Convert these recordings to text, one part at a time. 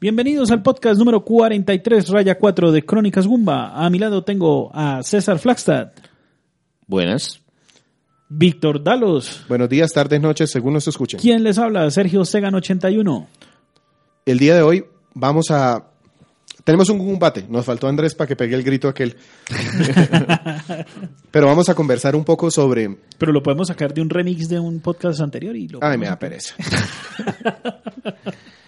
Bienvenidos al podcast número 43, raya 4 de Crónicas Gumba. A mi lado tengo a César Flagstad, Buenas. Víctor Dalos. Buenos días, tardes, noches, según nos escuchen. ¿Quién les habla? Sergio Segan 81. El día de hoy vamos a... Tenemos un combate, nos faltó Andrés para que pegue el grito aquel. Pero vamos a conversar un poco sobre... Pero lo podemos sacar de un remix de un podcast anterior y lo Ay, me da pereza.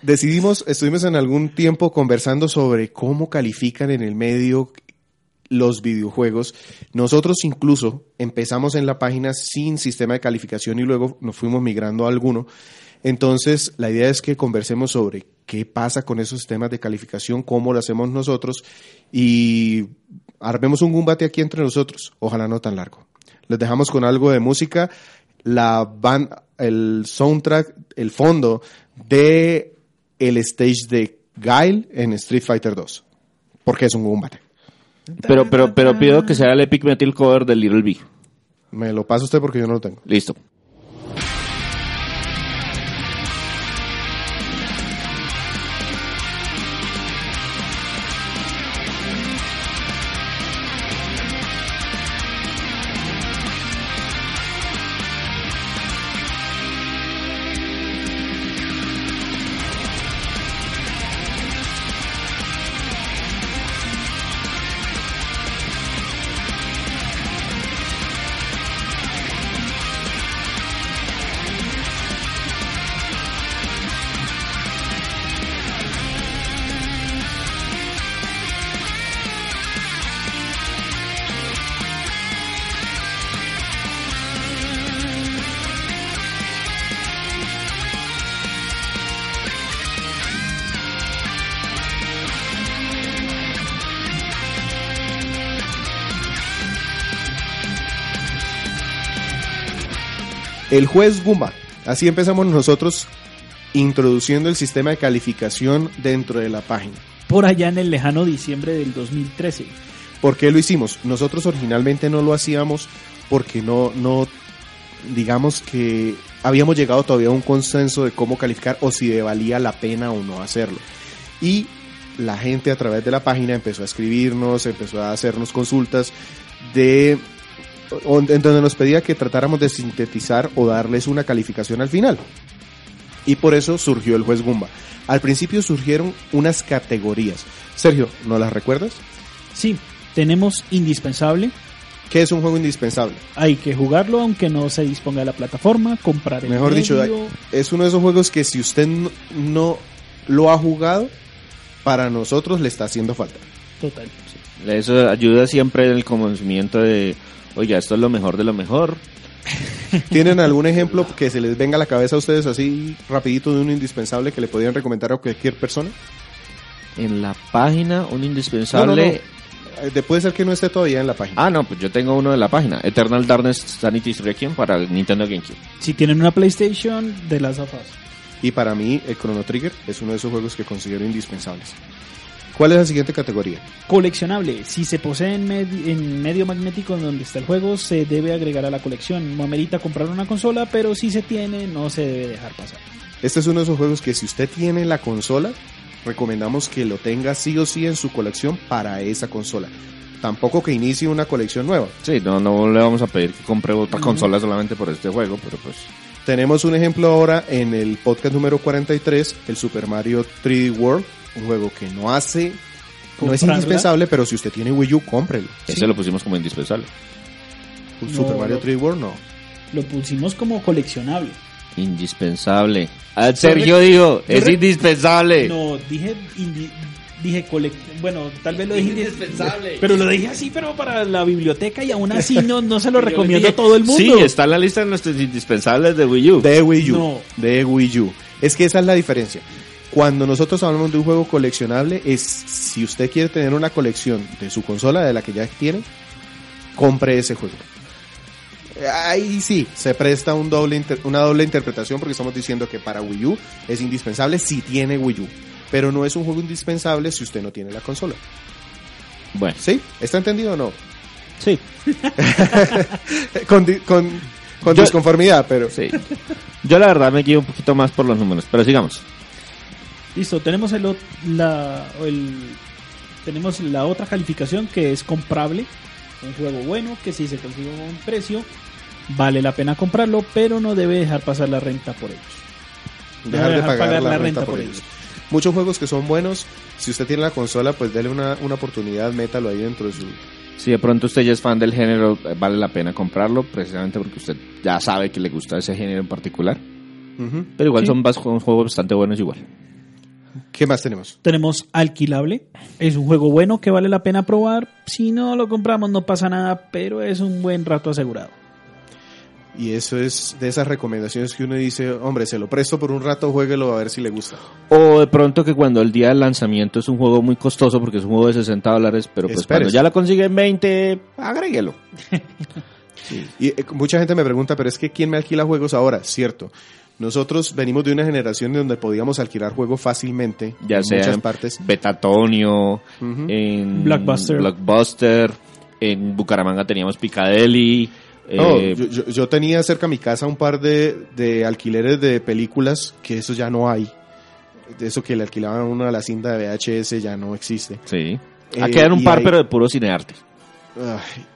Decidimos, estuvimos en algún tiempo conversando sobre cómo califican en el medio los videojuegos. Nosotros incluso empezamos en la página sin sistema de calificación y luego nos fuimos migrando a alguno. Entonces, la idea es que conversemos sobre qué pasa con esos sistemas de calificación, cómo lo hacemos nosotros y armemos un combate aquí entre nosotros. Ojalá no tan largo. Les dejamos con algo de música, la band, el soundtrack, el fondo de el stage de Guile en Street Fighter 2. Porque es un combate. Pero, pero, pero pido que sea el Epic Metal cover del Little Big. Me lo pasa usted porque yo no lo tengo. Listo. El juez Gumba. Así empezamos nosotros introduciendo el sistema de calificación dentro de la página. por allá en el lejano diciembre del 2013. ¿Por qué lo hicimos? Nosotros originalmente no lo hacíamos porque no, no, digamos que habíamos llegado todavía a un consenso de cómo calificar o si valía la pena o no hacerlo. Y la gente a través de la página empezó a escribirnos, empezó a hacernos consultas de en donde nos pedía que tratáramos de sintetizar o darles una calificación al final. Y por eso surgió el juez Gumba. Al principio surgieron unas categorías. Sergio, ¿no las recuerdas? Sí, tenemos indispensable. ¿Qué es un juego indispensable? Hay que jugarlo aunque no se disponga de la plataforma, comprar el Mejor dicho, es uno de esos juegos que si usted no lo ha jugado, para nosotros le está haciendo falta. Total. Eso ayuda siempre en el conocimiento de, oiga, esto es lo mejor de lo mejor. ¿Tienen algún ejemplo que se les venga a la cabeza a ustedes así rapidito de un indispensable que le podrían recomendar a cualquier persona? En la página, un indispensable... No, no, no. Eh, de- Puede ser que no esté todavía en la página. Ah, no, pues yo tengo uno de la página. Eternal Darkness Sanity's Requiem para el Nintendo GameCube. Si tienen una PlayStation, de las afas. Y para mí, el Chrono Trigger es uno de esos juegos que considero indispensables. ¿Cuál es la siguiente categoría? Coleccionable. Si se posee en, med- en medio magnético en donde está el juego, se debe agregar a la colección. No amerita comprar una consola, pero si se tiene, no se debe dejar pasar. Este es uno de esos juegos que si usted tiene la consola, recomendamos que lo tenga sí o sí en su colección para esa consola. Tampoco que inicie una colección nueva. Sí, no, no le vamos a pedir que compre otra consola solamente por este juego, pero pues... Tenemos un ejemplo ahora en el podcast número 43, el Super Mario 3D World, un juego que no hace, no es indispensable, pero si usted tiene Wii U, cómprelo. Ese lo pusimos como indispensable. Un No, Super Mario no. 3D World no. Lo pusimos como coleccionable. Indispensable. Sergio dijo, es re- indispensable. No, dije indi- dije bueno, tal vez lo dije indispensable. Pero lo dije así, pero para la biblioteca y aún así no, no se lo recomiendo a todo el mundo. Sí, está en la lista de nuestros indispensables de Wii U. De Wii U. No. De Wii U. Es que esa es la diferencia. Cuando nosotros hablamos de un juego coleccionable, es si usted quiere tener una colección de su consola, de la que ya tiene, compre ese juego. Ahí sí, se presta un doble inter- una doble interpretación porque estamos diciendo que para Wii U es indispensable si tiene Wii U. Pero no es un juego indispensable si usted no tiene la consola. Bueno, ¿Sí? ¿Está entendido o no? sí, con con, con Yo- disconformidad, pero... sí. Yo la verdad me guío un poquito más por los números, pero sigamos. Listo, tenemos el, la, el- tenemos la otra calificación que es comprable. Un juego bueno que si se consigue a un precio, vale la pena comprarlo, pero no debe dejar pasar la renta por ellos. dejar de pagar, la, renta, por ellos. Muchos juegos que son buenos, si usted tiene la consola, pues dele una, una oportunidad, métalo ahí dentro de su... Si de pronto usted ya es fan del género, eh, vale la pena comprarlo, precisamente porque usted ya sabe que le gusta ese género en particular. Pero igual Sí. son bas- son juegos bastante buenos igual. ¿Qué más tenemos? Tenemos Alquilable. Es un juego bueno que vale la pena probar. Si no lo compramos no pasa nada, pero es un buen rato asegurado. Y eso es de esas recomendaciones que uno dice, hombre, se lo presto por un rato, jueguelo a ver si le gusta. O de pronto que cuando el día del lanzamiento es un juego muy costoso porque es un juego de 60 dólares, pero pues Espérese. cuando ya lo consigue en 20, agréguelo. Y eh, mucha gente me pregunta, pero es que ¿quién me alquila juegos ahora? Cierto. Nosotros venimos de una generación donde podíamos alquilar juegos fácilmente Ya en sea muchas en partes. Betatonio, en Blockbuster. Blockbuster, en Bucaramanga teníamos Picadeli. No, eh, yo, yo- yo tenía cerca a mi casa un par de, de alquileres de películas que eso ya no hay. De eso que le alquilaban a uno a la cinta de VHS ya no existe. sí. Eh, Aquí quedan un par, hay- pero de puro cinearte.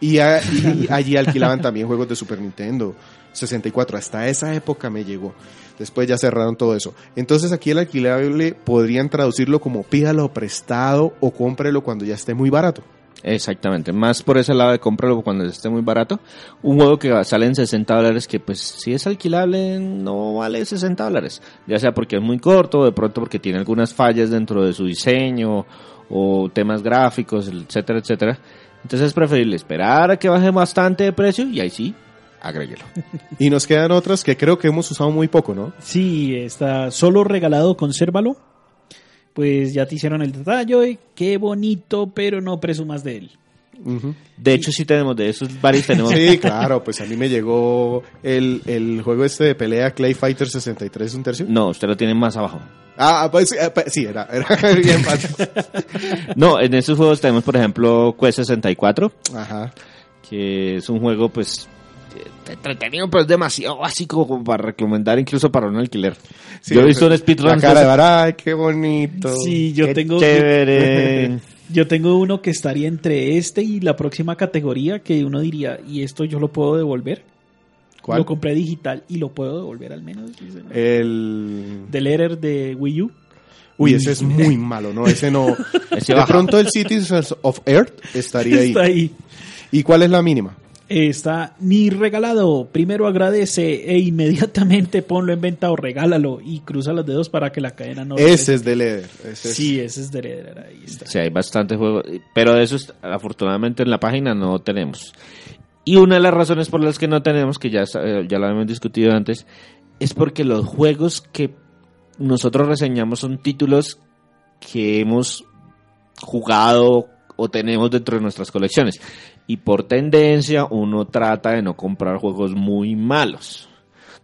Y, a- y allí alquilaban también juegos de Super Nintendo 64. Hasta esa época me llegó. Después ya cerraron todo eso. Entonces aquí el alquilable podrían traducirlo como pídalo prestado o cómprelo cuando ya esté muy barato. Exactamente, más por ese lado de cómpralo cuando esté muy barato. Un juego que sale en 60 dólares que pues si es alquilable no vale 60 dólares. Ya sea porque es muy corto, de pronto porque tiene algunas fallas dentro de su diseño o temas gráficos, etcétera, etcétera. Entonces es preferible esperar a que baje bastante de precio y ahí sí, agréguelo. Y nos quedan otras que creo que hemos usado muy poco, ¿no? Sí, está solo regalado, consérvalo. Pues ya te hicieron el detalle, y qué bonito, pero no presumas de él. De hecho sí tenemos de esos varios tenemos. Sí, claro, pues a mí me llegó el, el juego este de pelea Clay Fighter 63 un tercio. No, usted lo tiene más abajo. Ah, pues eh, pues, sí, era, era bien fácil. No, en esos juegos tenemos por ejemplo Quest 64. Ajá. que es un juego pues entretenido pero es demasiado básico como para recomendar incluso para un alquiler. Sí, Yo he visto un La speedrun cara de ay, qué bonito. Sí, yo Qué tengo chévere. yo tengo uno que estaría entre este y la próxima categoría que uno diría, ¿y esto yo lo puedo devolver? ¿Cuál? Lo compré digital y lo puedo devolver al menos. El... The Letter de Wii U. Uy, ese es muy malo, ¿no? Ese no... Ese de baja. pronto el Citizens of Earth estaría ahí. Está ahí. ¿Y cuál es la mínima? Está ni regalado. Primero agradece e inmediatamente ponlo en venta o regálalo y cruza los dedos para que la cadena no. Ese es de Leder. Ese es- Sí, ese es The Letter. Ahí está. Sí, hay bastantes juegos, pero de esos afortunadamente en la página no tenemos. Y una de las razones por las que no tenemos, que ya, eh, ya lo habíamos discutido antes, es porque los juegos que nosotros reseñamos son títulos que hemos jugado o tenemos dentro de nuestras colecciones. Y por tendencia uno trata de no comprar juegos muy malos.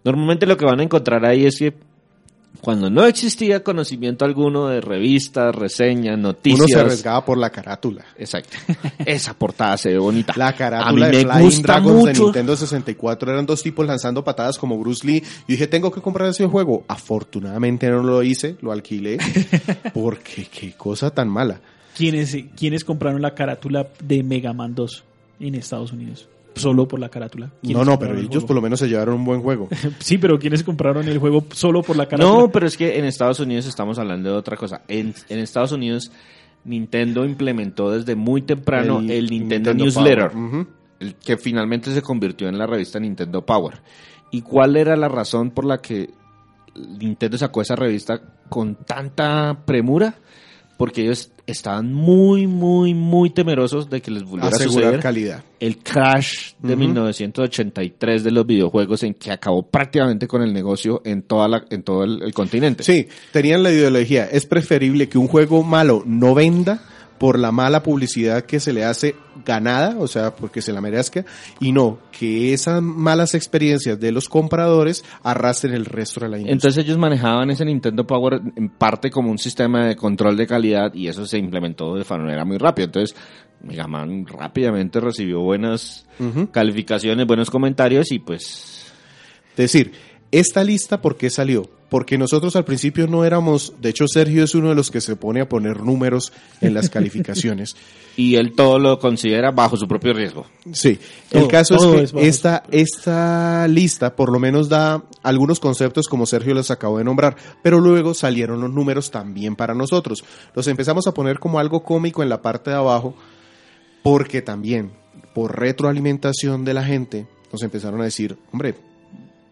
Normalmente lo que van a encontrar ahí es que cuando no existía conocimiento alguno de revistas, reseñas, noticias. Uno se arriesgaba por la carátula. Exacto. Esa portada se ve bonita. La A carátula mí de me gusta Dragons de mucho. Nintendo 64 eran dos tipos lanzando patadas como Bruce Lee. Yo dije, tengo que comprar ese juego. Afortunadamente no lo hice, lo alquilé. Porque qué cosa tan mala. ¿Quiénes, ¿Quiénes compraron la carátula de Mega Man 2 en Estados Unidos? Solo por la carátula. ¿Quiénes No, no, pero el ellos juego? por lo menos se llevaron un buen juego. Sí, pero ¿quiénes compraron el juego solo por la carátula? No, pero es que en Estados Unidos estamos hablando de otra cosa. En, en Estados Unidos, Nintendo implementó desde muy temprano el, Nintendo, Newsletter, el que finalmente se convirtió en la revista Nintendo Power. ¿Y cuál era la razón por la que Nintendo sacó esa revista con tanta premura? Porque ellos estaban muy, muy, muy temerosos de que les volviera a suceder calidad. el crash de 1983 de los videojuegos en que acabó prácticamente con el negocio en toda la, en todo el, el continente. Sí, tenían la ideología. Es preferible que un juego malo no venda por la mala publicidad que se le hace ganada, o sea, porque se la merezca, y no que esas malas experiencias de los compradores arrastren el resto de la industria. Entonces ellos manejaban ese Nintendo Power en parte como un sistema de control de calidad y eso se implementó de manera muy rápida. Entonces Mega Man rápidamente recibió buenas calificaciones, buenos comentarios y pues decir, esta lista, ¿por qué salió? Porque nosotros al principio no éramos, de hecho Sergio es uno de los que se pone a poner números en las calificaciones. y él todo lo considera bajo su propio riesgo. Sí, Todo, el caso es que esta, esta lista por lo menos da algunos conceptos como Sergio les acabó de nombrar, pero luego salieron los números también para nosotros. Los empezamos a poner como algo cómico en la parte de abajo porque también por retroalimentación de la gente nos empezaron a decir, hombre,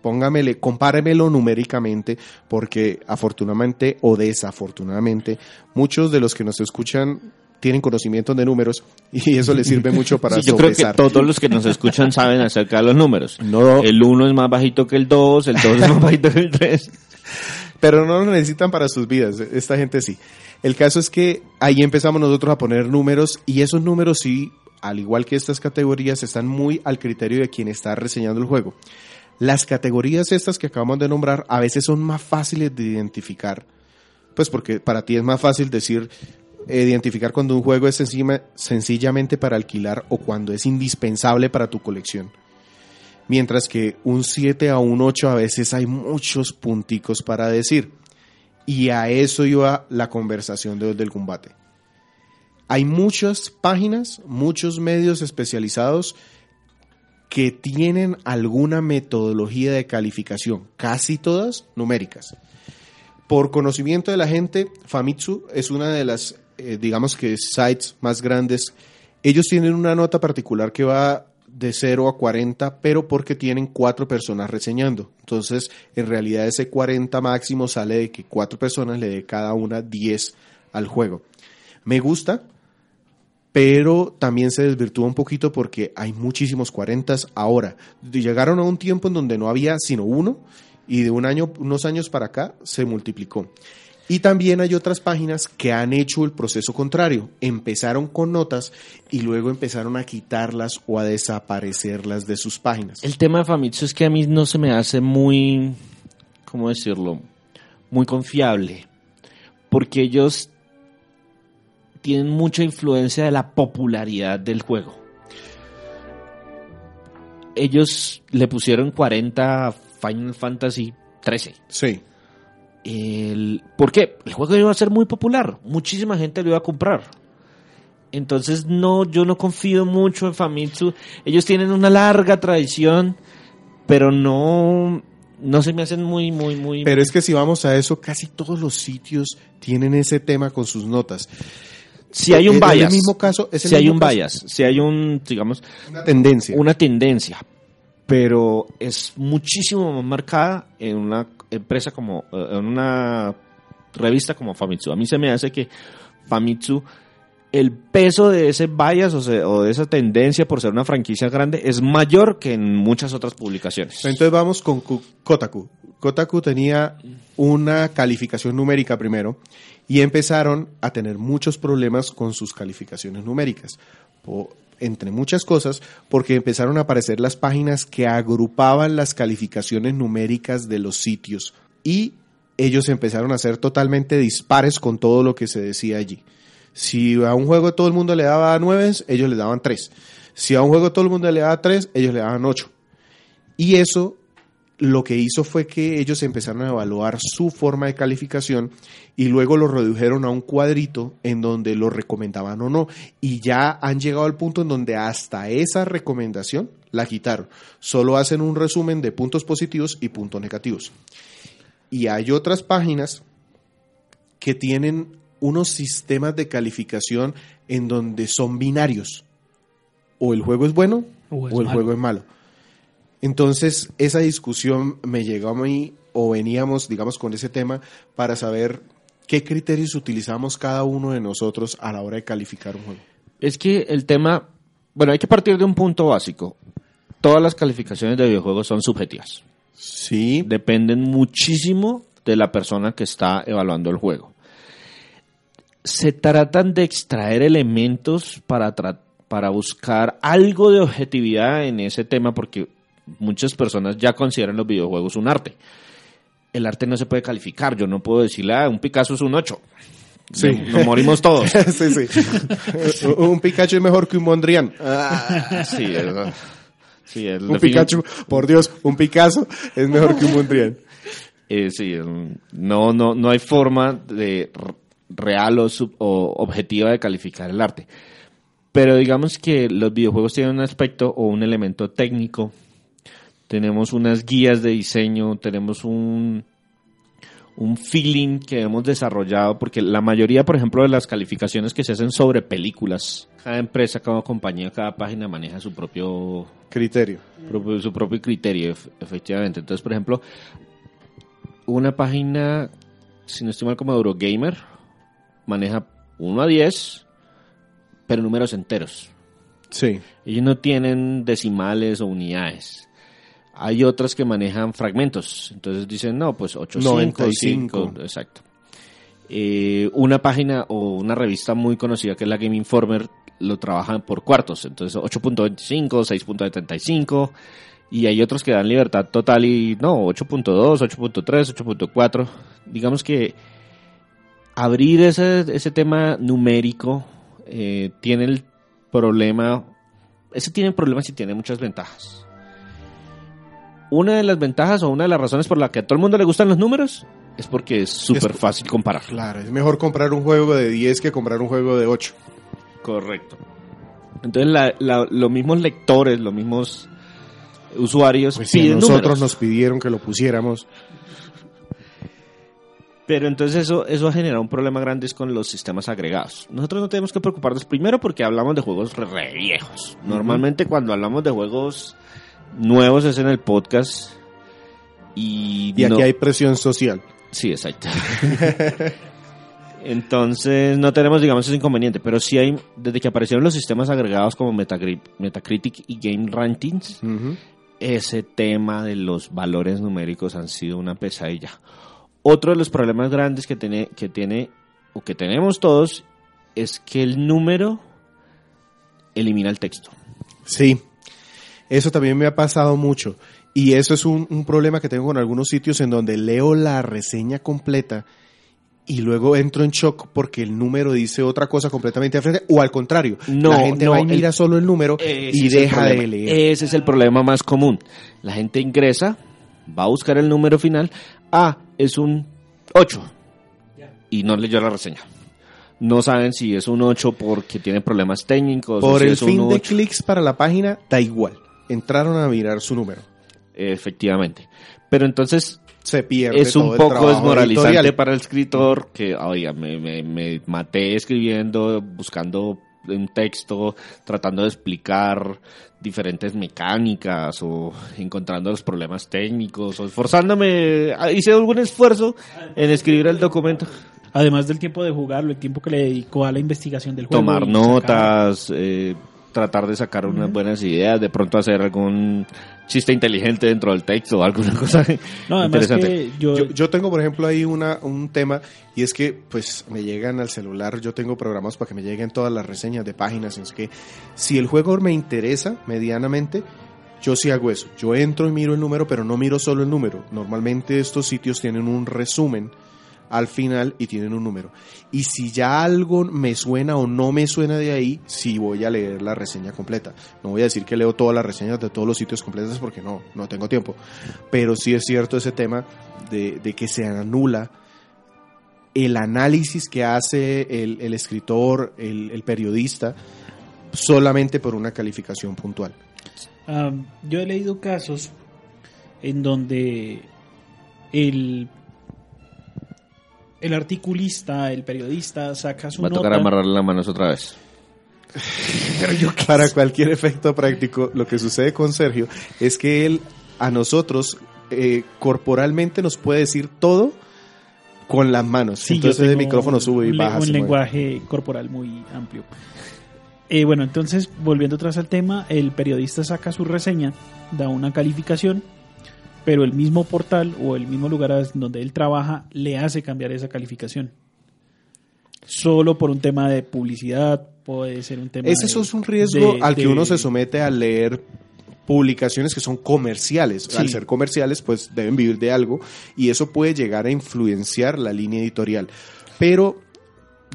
póngamele, compáremelo numéricamente, porque afortunadamente o desafortunadamente, muchos de los que nos escuchan tienen conocimiento de números y eso les sirve mucho para Sí, yo creo que todos los que nos escuchan saben acerca de los números. No. El 1 es más bajito que el 2, el 2 es más bajito que el 3. Pero no lo necesitan para sus vidas, esta gente sí. El caso es que ahí empezamos nosotros a poner números y esos números sí, al igual que estas categorías, están muy al criterio de quien está reseñando el juego. Las categorías estas que acabamos de nombrar a veces son más fáciles de identificar, pues porque para ti es más fácil decir, eh, identificar cuando un juego es encima, sencillamente para alquilar o cuando es indispensable para tu colección. Mientras que un 7 a un 8 a veces hay muchos punticos para decir. Y a eso iba la conversación de hoy del combate. Hay muchas páginas, muchos medios especializados que tienen alguna metodología de calificación, casi todas numéricas. Por conocimiento de la gente, Famitsu es una de las, eh, digamos que, sites más grandes. Ellos tienen una nota particular que va de 0 a 40, pero porque tienen cuatro personas reseñando. Entonces, en realidad ese 40 máximo sale de que cuatro personas le dé cada una 10 al juego. Me gusta, pero también se desvirtúa un poquito porque hay muchísimos 40 ahora. Llegaron a un tiempo en donde no había sino uno y de un año, unos años para acá se multiplicó. Y también hay otras páginas que han hecho el proceso contrario. Empezaron con notas y luego empezaron a quitarlas o a desaparecerlas de sus páginas. El tema de Famitsu es que a mí no se me hace muy, ¿cómo decirlo? Muy confiable. Porque ellos tienen mucha influencia de la popularidad del juego. Ellos le pusieron 40 a Final Fantasy 13. Sí. El, ¿Por qué? El juego iba a ser muy popular. Muchísima gente lo iba a comprar. Entonces, no, yo no confío mucho en Famitsu. Ellos tienen una larga tradición, pero no, no se me hacen muy, muy, muy. Pero es que si vamos a eso, casi todos los sitios tienen ese tema con sus notas. Si hay un es el bias. mismo caso- es el si hay mismo un caso. bias. Si hay un, digamos, Una tendencia. una tendencia. Pero es muchísimo más marcada en una empresa como, eh, en una revista como Famitsu. A mí se me hace que Famitsu, el peso de ese bias o, de esa tendencia por ser una franquicia grande es mayor que en muchas otras publicaciones. Entonces vamos con Ku- Kotaku. Kotaku tenía una calificación numérica primero y empezaron a tener muchos problemas con sus calificaciones numéricas. Entre muchas cosas, porque empezaron a aparecer las páginas que agrupaban las calificaciones numéricas de los sitios y ellos empezaron a ser totalmente dispares con todo lo que se decía allí. Si a un juego todo el mundo le daba nueve, ellos le daban tres. Si a un juego todo el mundo le daba tres, ellos le daban ocho. Y eso lo que hizo fue que ellos empezaron a evaluar su forma de calificación y luego lo redujeron a un cuadrito en donde lo recomendaban o no. Y ya han llegado al punto en donde hasta esa recomendación la quitaron. Solo hacen un resumen de puntos positivos y puntos negativos. Y hay otras páginas que tienen unos sistemas de calificación en donde son binarios. O el juego es bueno O el malo. juego es malo. Entonces, esa discusión me llegó a mí, o veníamos, digamos, con ese tema para saber ¿qué criterios utilizamos cada uno de nosotros a la hora de calificar un juego? Es que el tema, bueno, hay que partir de un punto básico. Todas las calificaciones de videojuegos son subjetivas. Sí, Dependen muchísimo de la persona que está evaluando el juego. Se tratan de extraer elementos para, para buscar algo de objetividad en ese tema porque muchas personas ya consideran los videojuegos un arte. El arte no se puede calificar. Yo no puedo decirle, ah, un Picasso es un 8. Sí. Nos, morimos todos. sí, sí. un Pikachu es mejor que un Mondrian. Sí, es, sí, es Un Pikachu, por Dios, un Picasso es mejor que un Mondrian. Eh, sí, no, no, no hay forma de real o, sub- o objetiva de calificar el arte. Pero digamos que los videojuegos tienen un aspecto o un elemento técnico. Tenemos unas guías de diseño, tenemos un, un feeling que hemos desarrollado, porque la mayoría, por ejemplo, de las calificaciones que se hacen sobre películas, cada empresa, cada compañía, cada página maneja su propio Criterio. propio- su propio criterio, ef- efectivamente. Entonces, por ejemplo, una página, si no estoy mal, como Eurogamer, maneja 1 a 10, pero números enteros. Sí. Ellos no tienen decimales o unidades. Hay otras que manejan fragmentos. Entonces dicen, no, pues 8, 5, 95. exacto. Eh, una página o una revista muy conocida que es la Game Informer lo trabajan por cuartos. Entonces 8.25, 6.75. Y hay otros que dan libertad total y no, 8.2, 8.3, 8.4. Digamos que abrir ese, ese tema numérico eh, tiene el problema, ese tiene problemas y tiene muchas ventajas. Una de las ventajas o una de las razones por la que a todo el mundo le gustan los números es porque es súper fácil comparar. Claro, es mejor comprar un juego de 10 que comprar un juego de 8. Correcto. Entonces la- la- los mismos lectores, los mismos usuarios Pues a nosotros números. nos pidieron que lo pusiéramos. Pero entonces eso, eso ha generado un problema grande con los sistemas agregados. Nosotros no tenemos que preocuparnos primero porque hablamos de juegos re, re viejos. Normalmente cuando hablamos de juegos nuevos es en el podcast y, Y aquí no- hay presión social. Sí, exacto. Entonces no tenemos, digamos, ese inconveniente, pero sí hay, desde que aparecieron los sistemas agregados como Metagri- Metacritic y Game Rankings, ese tema de los valores numéricos han sido una pesadilla. Otro de los problemas grandes que tiene, que tiene o que tenemos todos es que el número elimina el texto. Sí, eso también me ha pasado mucho. Y eso es un, un problema que tengo con algunos sitios en donde leo la reseña completa y luego entro en shock porque el número dice otra cosa completamente diferente. O al contrario, No, la gente no, va y el- mira solo el número y deja de leer. Ese es el problema más común. La gente ingresa, va a buscar el número final. Ah, es un 8. Y no leyó la reseña. No saben si es un 8 porque tiene problemas técnicos. o Por si el es un fin de 8. clics para la página, da igual. Entraron a mirar su número. Efectivamente. Pero entonces Se pierde es un poco desmoralizante editorial. para el escritor que, oiga, me, me- me maté escribiendo, buscando un texto, tratando de explicar diferentes mecánicas o encontrando los problemas técnicos o esforzándome, ah, hice algún esfuerzo en escribir el documento, Además del tiempo de jugarlo, el tiempo que le dedicó a la investigación del juego. tomar notas, eh, tratar de sacar unas buenas ideas, de pronto hacer algún chiste inteligente dentro del texto o alguna cosa No, interesante. que yo, Yo, yo tengo, por ejemplo, ahí una, un tema y es que pues me llegan al celular, yo tengo programas para que me lleguen todas las reseñas de páginas, es que si el juego me interesa medianamente, yo sí hago eso. Yo entro y miro el número, pero no miro solo el número. Normalmente estos sitios tienen un resumen al final y tienen un número. Y si ya algo me suena o no me suena de ahí, sí voy a leer la reseña completa. No voy a decir que leo todas las reseñas de todos los sitios completas porque no, no tengo tiempo. Pero sí es cierto ese tema de, de que se anula el análisis que hace el, el escritor, el, periodista, solamente por una calificación puntual. yo he leído casos en donde el, el articulista, el periodista saca su Va a tocar nota. amarrarle las manos otra vez. Para cualquier efecto práctico, lo que sucede con Sergio es que él a nosotros eh, corporalmente nos puede decir todo, con las manos. Sí, yo entonces el micrófono sube y baja. Un mueve. lenguaje corporal muy amplio. Eh, bueno, entonces, volviendo atrás al tema, el periodista saca su reseña, da una calificación, pero el mismo portal o el mismo lugar donde él trabaja le hace cambiar esa calificación. Solo por un tema de publicidad, puede ser un tema Ese de- es un riesgo de- al que de- uno se somete a leer publicaciones que son comerciales. Sí. Al ser comerciales, pues deben vivir de algo y eso puede llegar a influenciar la línea editorial. Pero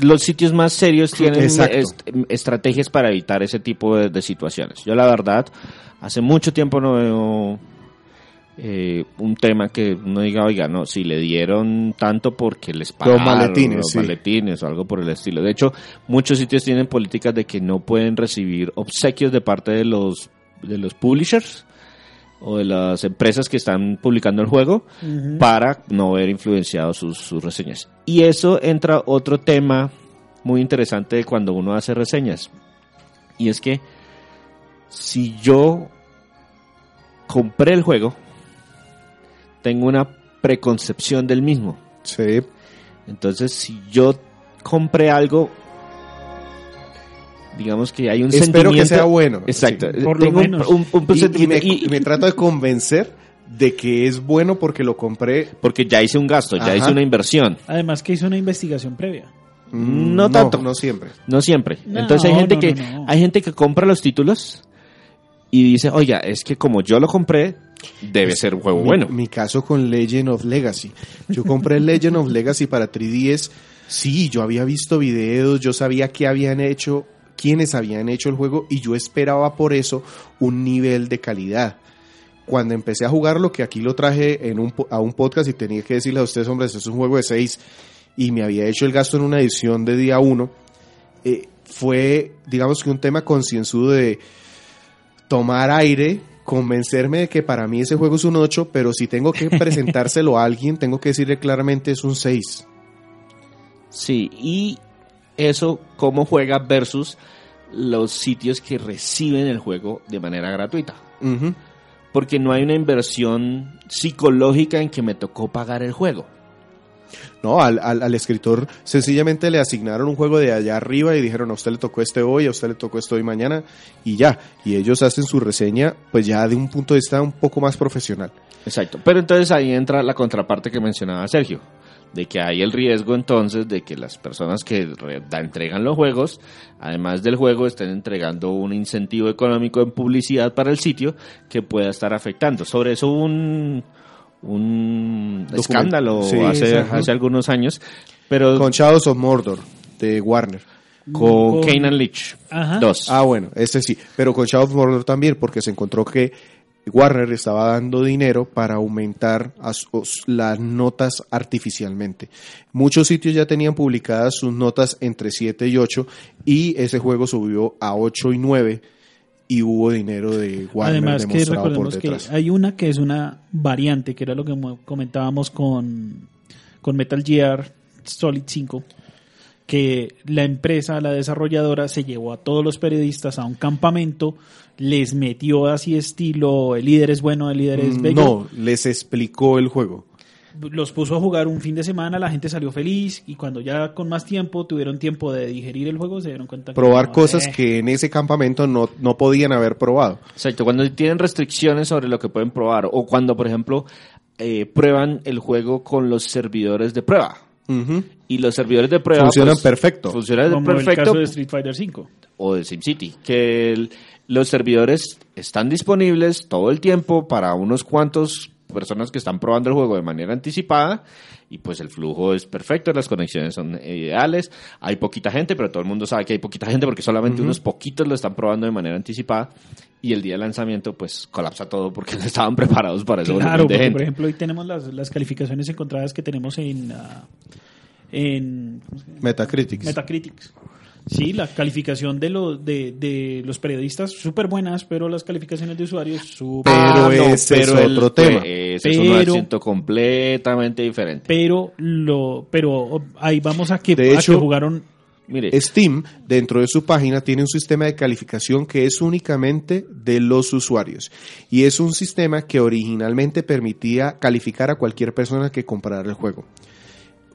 los sitios más serios tienen est- estrategias para evitar ese tipo de, de situaciones. Yo la verdad, hace mucho tiempo no veo eh, un tema que uno diga, oiga, no, si le dieron tanto porque les pagaron maletines, los sí. maletines o algo por el estilo. De hecho, muchos sitios tienen políticas de que no pueden recibir obsequios de parte de los de los publishers o de las empresas que están publicando el juego para no ver influenciado sus, sus reseñas. Y eso entra otro tema muy interesante de cuando uno hace reseñas. Y es que si yo compré el juego, tengo una preconcepción del mismo. sí, Entonces, si yo compré algo, digamos que hay un espero sentimiento... que sea bueno. Exacto. Sí. Por lo Tengo un- menos. un- un Y- y, me, sentimiento- y- y me trato de convencer de que es bueno porque lo compré. porque ya hice un gasto, ya hice una inversión. Además que hizo una investigación previa. Mm, No tanto. No siempre. No siempre. No, Entonces hay gente no, que hay gente que compra los títulos y dice, oiga, es que como yo lo compré, debe ser un juego Mi- bueno. Mi caso con Legend of Legacy. Yo compré Legend of Legacy para 3DS. Sí, yo había visto videos, yo sabía qué habían hecho, quiénes habían hecho el juego y yo esperaba por eso un nivel de calidad. Cuando empecé a jugarlo, que aquí lo traje en un, a un podcast y tenía que decirle a ustedes, hombres, esto es un juego de 6 y me había hecho el gasto en una edición de día 1, fue, digamos que un tema concienzudo de tomar aire, convencerme de que para mí ese juego es un 8, pero si tengo que presentárselo a alguien, tengo que decirle claramente es un 6. Sí, y eso cómo juega versus los sitios que reciben el juego de manera gratuita. Porque no hay una inversión psicológica en que me tocó pagar el juego. No, al, al- al escritor sencillamente le asignaron un juego de allá arriba y dijeron a usted le tocó este hoy, a usted le tocó este hoy mañana y ya. Y ellos hacen su reseña pues ya de un punto de vista un poco más profesional. Exacto. Pero entonces ahí entra la contraparte que mencionaba Sergio, de que hay el riesgo entonces de que las personas que entregan los juegos, además del juego, estén entregando un incentivo económico en publicidad para el sitio que pueda estar afectando. Sobre eso un, un Document- escándalo Sí, hace, hace algunos años, pero Con con, Shadows of Mordor de Warner. Con- Kane Leach Ajá. 2. Ah, bueno, este sí. Pero con Shadow of Mordor también, porque se encontró que Warner estaba dando dinero para aumentar las notas artificialmente. Muchos sitios ya tenían publicadas sus notas entre 7 y 8 y ese juego subió a 8 y 9 y hubo dinero de Warner Además que recordemos que hay una que es una variante, que era lo que mo- comentábamos con, con Metal Gear Solid 5, que la empresa, la desarrolladora, se llevó a todos los periodistas a un campamento, les metió así estilo, el líder es bueno, el líder es Mm, bello, No, les explicó el juego. Los puso a jugar un fin de semana, la gente salió feliz y cuando ya con más tiempo tuvieron tiempo de digerir el juego se dieron cuenta que Probar no, cosas eh, que en ese campamento no, no podían haber probado. Exacto, cuando tienen restricciones sobre lo que pueden probar o cuando, por ejemplo, eh, prueban el juego con los servidores de prueba. Y los servidores de prueba Funcionan pues, perfecto. Funcionan como el perfecto caso de Street Fighter 5. o de SimCity, que el- los servidores están disponibles todo el tiempo para unos cuantos personas que están probando el juego de manera anticipada y pues el flujo es perfecto, las conexiones son ideales, hay poquita gente, pero todo el mundo sabe que hay poquita gente porque solamente unos poquitos lo están probando de manera anticipada y el día del lanzamiento pues colapsa todo porque no estaban preparados para eso. Claro, de porque gente. por ejemplo hoy tenemos las, las calificaciones encontradas que tenemos en, ah, en. Metacritics. Metacritics. Sí, la calificación de, los de, de los periodistas súper buenas, pero las calificaciones de usuarios súper... Pero ese es el- otro tema. Ese es un Pero- asunto completamente diferente. Pero, lo, pero ahí vamos a que, De a hecho, que jugaron... Mire, Steam, dentro de su página, tiene un sistema de calificación que es únicamente de los usuarios. Y es un sistema que originalmente permitía calificar a cualquier persona que comprara el juego.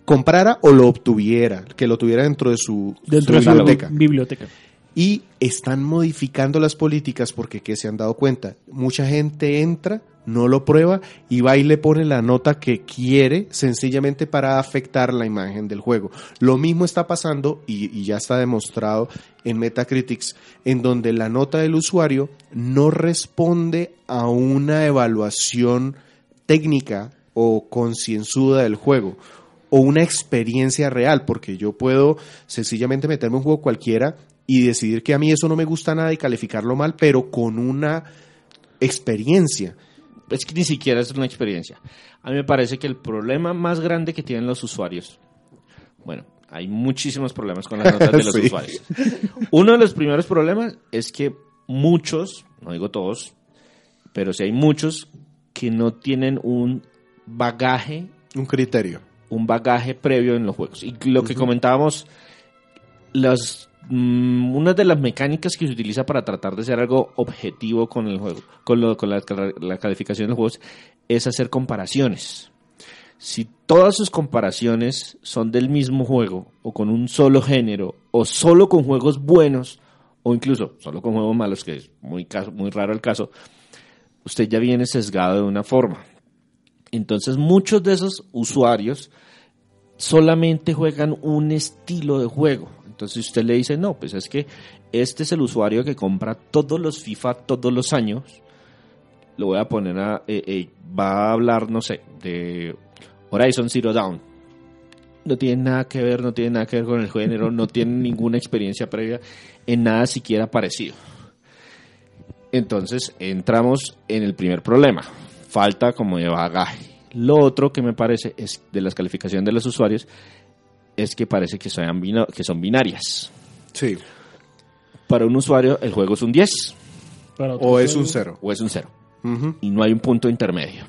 Comprara o lo obtuviera, que lo tuviera dentro de su, Dentro su de su biblioteca. biblioteca. Y están modificando las políticas porque, ¿qué se han dado cuenta? Mucha gente entra, no lo prueba y va y le pone la nota que quiere sencillamente para afectar la imagen del juego. Lo mismo está pasando y, y ya está demostrado en Metacritics, en donde la nota del usuario no responde a una evaluación técnica o concienzuda del juego o una experiencia real, porque yo puedo sencillamente meterme un juego cualquiera y decidir que a mí eso no me gusta nada y calificarlo mal, pero con una experiencia. Es que ni siquiera es una experiencia. A mí me parece que el problema más grande que tienen los usuarios, bueno, hay muchísimos problemas con las notas de los Sí. usuarios. Uno de los primeros problemas es que muchos, no digo todos, pero sí hay muchos que no tienen un bagaje Un criterio. Un bagaje previo en los juegos. Y lo que comentábamos, las, mm, una de las mecánicas que se utiliza para tratar de ser algo objetivo con el juego, con, lo- con la, la calificación de los juegos, es hacer comparaciones. Si todas sus comparaciones son del mismo juego, o con un solo género, o solo con juegos buenos, o incluso solo con juegos malos, que es muy, caso- muy raro el caso, usted ya viene sesgado de una forma. Entonces muchos de esos usuarios solamente juegan un estilo de juego. Entonces usted le dice, no, pues es que este es el usuario que compra todos los FIFA todos los años. Lo voy a poner a... eh, eh, va a hablar, no sé, de Horizon Zero Dawn. No tiene nada que ver, no tiene nada que ver con el género, no tiene ninguna experiencia previa en nada siquiera parecido. Entonces entramos en el primer problema, falta como de bagaje. Lo otro que me parece es de las calificaciones de los usuarios es que parece que son, bina- que son binarias. Sí. Para un usuario el juego es un 10 Para otro O es un cero. o es un 0 Ujú. y no hay un punto intermedio.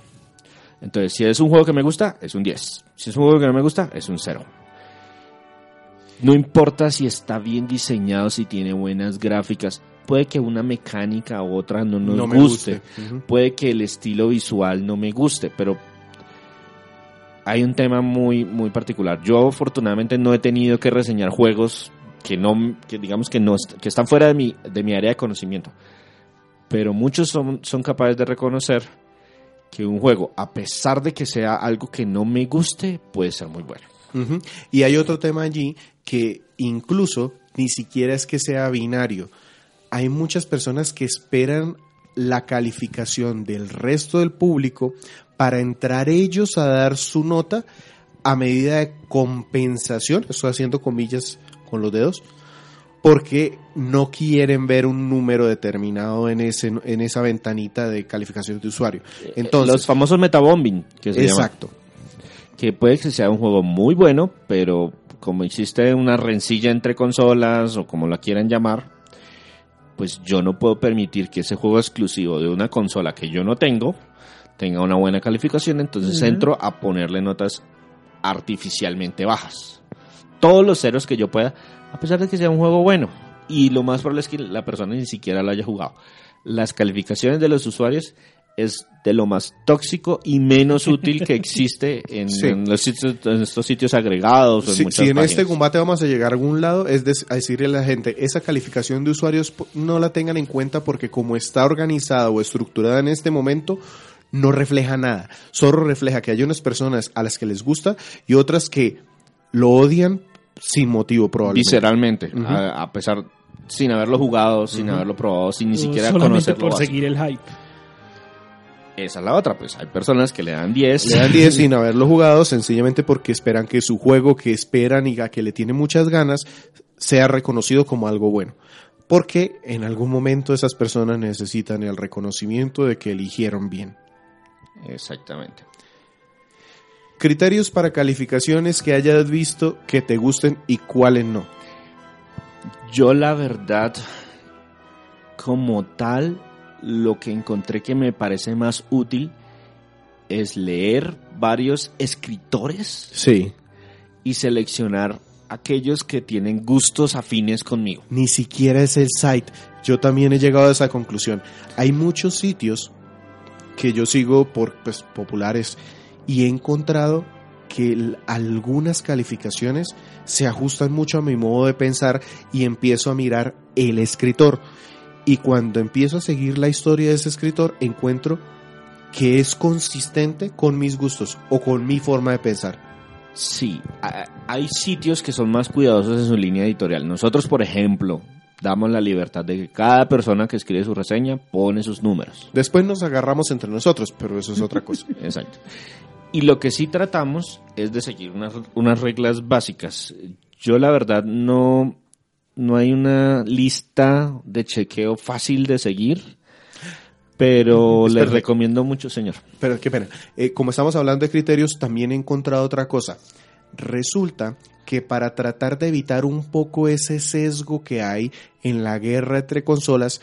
Entonces, si es un juego que me gusta, es un 10. Si es un juego que no me gusta, es un 0. No importa si está bien diseñado, si tiene buenas gráficas. Puede que una mecánica u otra no nos No guste. Puede que el estilo visual no me guste, pero hay un tema muy, muy particular. Yo afortunadamente no he tenido que reseñar juegos que no, que digamos que no, que están fuera de mi, de mi área de conocimiento. Pero muchos son, son capaces de reconocer que un juego, a pesar de que sea algo que no me guste, puede ser muy bueno. Y hay otro tema allí que incluso ni siquiera es que sea binario. Hay muchas personas que esperan la calificación del resto del público para entrar ellos a dar su nota a medida de compensación, estoy haciendo comillas con los dedos, porque no quieren ver un número determinado en, ese, en esa ventanita de calificación de usuario. Entonces, Los famosos metabombing, que se exacto. que puede que sea un juego muy bueno, pero como existe una rencilla entre consolas o como la quieran llamar, pues yo no puedo permitir que ese juego exclusivo de una consola que yo no tengo tenga una buena calificación, entonces Ujú. entro a ponerle notas artificialmente bajas. Todos los ceros que yo pueda, a pesar de que sea un juego bueno. Y lo más probable es que la persona ni siquiera lo haya jugado. Las calificaciones de los usuarios es de lo más tóxico y menos útil que existe en, Sí. en los sitios, en estos sitios agregados. o en Si, muchas si en este combate vamos a llegar a algún lado, es a decirle a la gente, esa calificación de usuarios no la tengan en cuenta porque como está organizada o estructurada en este momento, no refleja nada. Solo refleja que hay unas personas a las que les gusta y otras que lo odian sin motivo probablemente. visceralmente, a, a pesar sin haberlo jugado, sin haberlo probado, sin ni o siquiera solamente conocerlo. por básico. seguir el hype. Esa es la otra, pues hay personas que le dan 10. Le dan 10 sin haberlo jugado, sencillamente porque esperan que su juego que esperan y a que le tiene muchas ganas sea reconocido como algo bueno. Porque en algún momento esas personas necesitan el reconocimiento de que eligieron bien. Exactamente. Criterios para calificaciones que hayas visto que te gusten y cuáles no. Yo la verdad, como tal, lo que encontré que me parece más útil es leer varios escritores Sí. y seleccionar aquellos que tienen gustos afines conmigo. Ni siquiera es el site. Yo también he llegado a esa conclusión. Hay muchos sitios que yo sigo por pues, populares y he encontrado que algunas calificaciones se ajustan mucho a mi modo de pensar y empiezo a mirar el escritor. Y cuando empiezo a seguir la historia de ese escritor, encuentro que es consistente con mis gustos o con mi forma de pensar. Sí, hay sitios que son más cuidadosos en su línea editorial. Nosotros, por ejemplo, damos la libertad de que cada persona que escribe su reseña pone sus números. Después nos agarramos entre nosotros, pero eso es otra cosa. Exacto. Y lo que sí tratamos es de seguir unas, unas reglas básicas. Yo la verdad no, no hay una lista de chequeo fácil de seguir, pero les Espérate. recomiendo mucho, señor. Pero qué pena. Eh, como estamos hablando de criterios, también he encontrado otra cosa. Resulta que para tratar de evitar un poco ese sesgo que hay en la guerra entre consolas,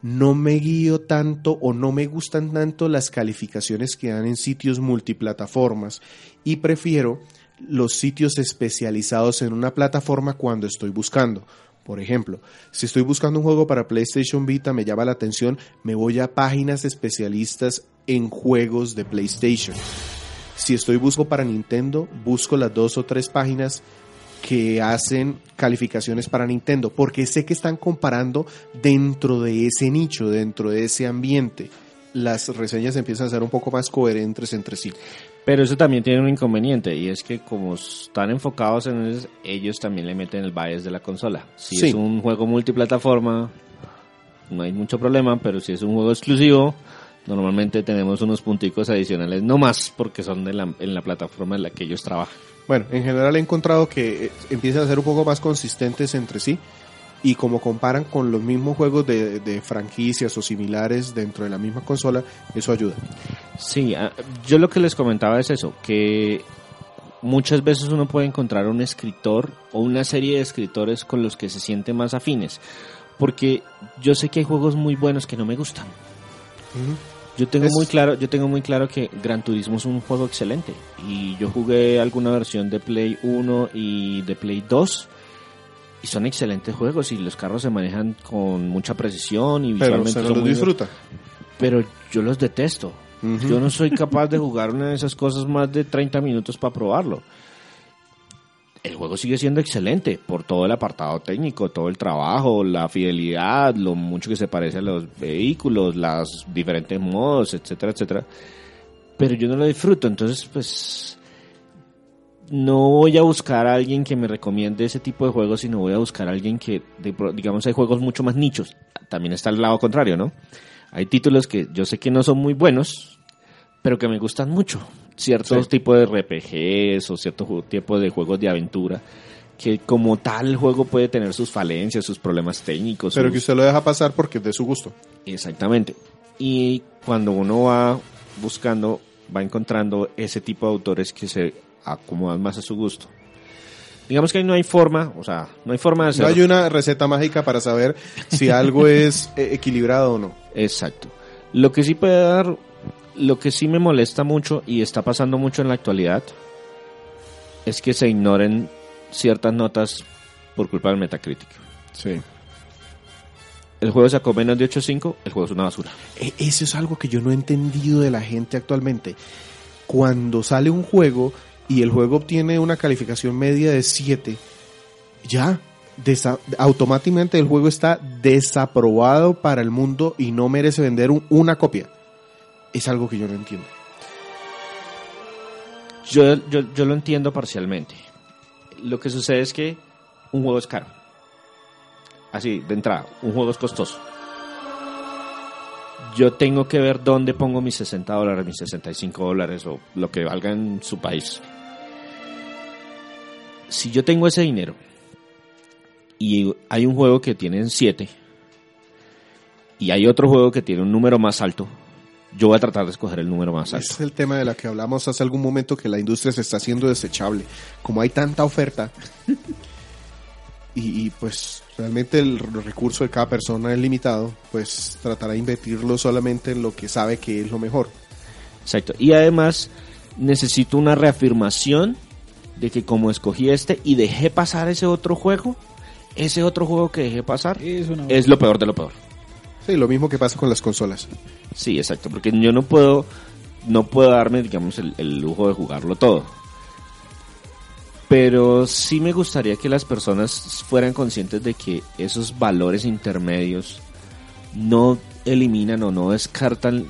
no me guío tanto o no me gustan tanto las calificaciones que dan en sitios multiplataformas y prefiero los sitios especializados en una plataforma cuando estoy buscando. Por ejemplo, si estoy buscando un juego para PlayStation Vita, me llama la atención, me voy a páginas especialistas en juegos de PlayStation. Si estoy busco para Nintendo, busco las dos o tres páginas que hacen calificaciones para Nintendo, porque sé que están comparando dentro de ese nicho, dentro de ese ambiente. Las reseñas empiezan a ser un poco más coherentes entre sí. Pero eso también tiene un inconveniente y es que como están enfocados en eso, ellos también le meten el bias de la consola. Si Sí. es un juego multiplataforma, no hay mucho problema, pero si es un juego exclusivo, normalmente tenemos unos punticos adicionales, no más porque son de la, en la plataforma en la que ellos trabajan. Bueno, en general he encontrado que eh, empiezan a ser un poco más consistentes entre sí y como comparan con los mismos juegos de, de franquicias o similares dentro de la misma consola, eso ayuda. Sí, ah, yo lo que les comentaba es eso, que muchas veces uno puede encontrar un escritor o una serie de escritores con los que se siente más afines, porque yo sé que hay juegos muy buenos que no me gustan. Yo tengo Es- muy claro, yo tengo muy claro que Gran Turismo es un juego excelente y yo jugué alguna versión de Play 1 y de Play 2 y son excelentes juegos y los carros se manejan con mucha precisión y Pero visualmente son los muy disfruta. pero yo los detesto. Ujú. Yo no soy capaz de jugar una de esas cosas más de 30 minutos para probarlo. El juego sigue siendo excelente por todo el apartado técnico, todo el trabajo, la fidelidad, lo mucho que se parece a los vehículos, los diferentes modos, etcétera, etcétera. Pero yo no lo disfruto, entonces pues no voy a buscar a alguien que me recomiende ese tipo de juegos, sino voy a buscar a alguien que, de digamos, hay juegos mucho más nichos. También está el lado contrario, ¿no? Hay títulos que yo sé que no son muy buenos, pero que me gustan mucho. Ciertos Sí. tipos de RPGs o ciertos tipos de juegos de aventura, que como tal el juego puede tener sus falencias, sus problemas técnicos. Pero sus- que usted lo deja pasar porque es de su gusto. Exactamente. Y cuando uno va buscando, va encontrando ese tipo de autores que se acomodan más a su gusto. Digamos que ahí no hay forma, o sea, no hay forma de No hacerlo. hay una receta mágica para saber si algo es eh, equilibrado o no. Exacto. Lo que sí puede dar, lo que sí me molesta mucho y está pasando mucho en la actualidad, es que se ignoren ciertas notas por culpa del Metacritic. Sí. El juego sacó menos de 8.5, el juego es una basura. E- Eso es algo que yo no he entendido de la gente actualmente. Cuando sale un juego y el juego obtiene una calificación media de 7, ya, desa- automáticamente el juego está desaprobado para el mundo y no merece vender un- una copia. Es algo que yo no entiendo. Yo, yo, yo lo entiendo parcialmente. Lo que sucede es que un juego es caro. Así, de entrada, un juego es costoso. Yo tengo que ver dónde pongo mis 60 dólares, mis 65 dólares o lo que valga en su país. Si yo tengo ese dinero y hay un juego que tiene 7 y hay otro juego que tiene un número más alto, yo voy a tratar de escoger el número más alto. Ese es el tema de la que hablamos hace algún momento que la industria se está haciendo desechable. Como hay tanta oferta y, y, pues realmente el recurso de cada persona es limitado, pues tratará de invertirlo solamente en lo que sabe que es lo mejor. Exacto. Y además necesito una reafirmación de que como escogí este y dejé pasar ese otro juego, ese otro juego que dejé pasar Es una es lo peor de lo peor. Sí, lo mismo que pasa con las consolas. Sí, exacto, porque yo no puedo no puedo darme, digamos, el, el lujo de jugarlo todo. Pero sí me gustaría que las personas fueran conscientes de que esos valores intermedios no eliminan o no descartan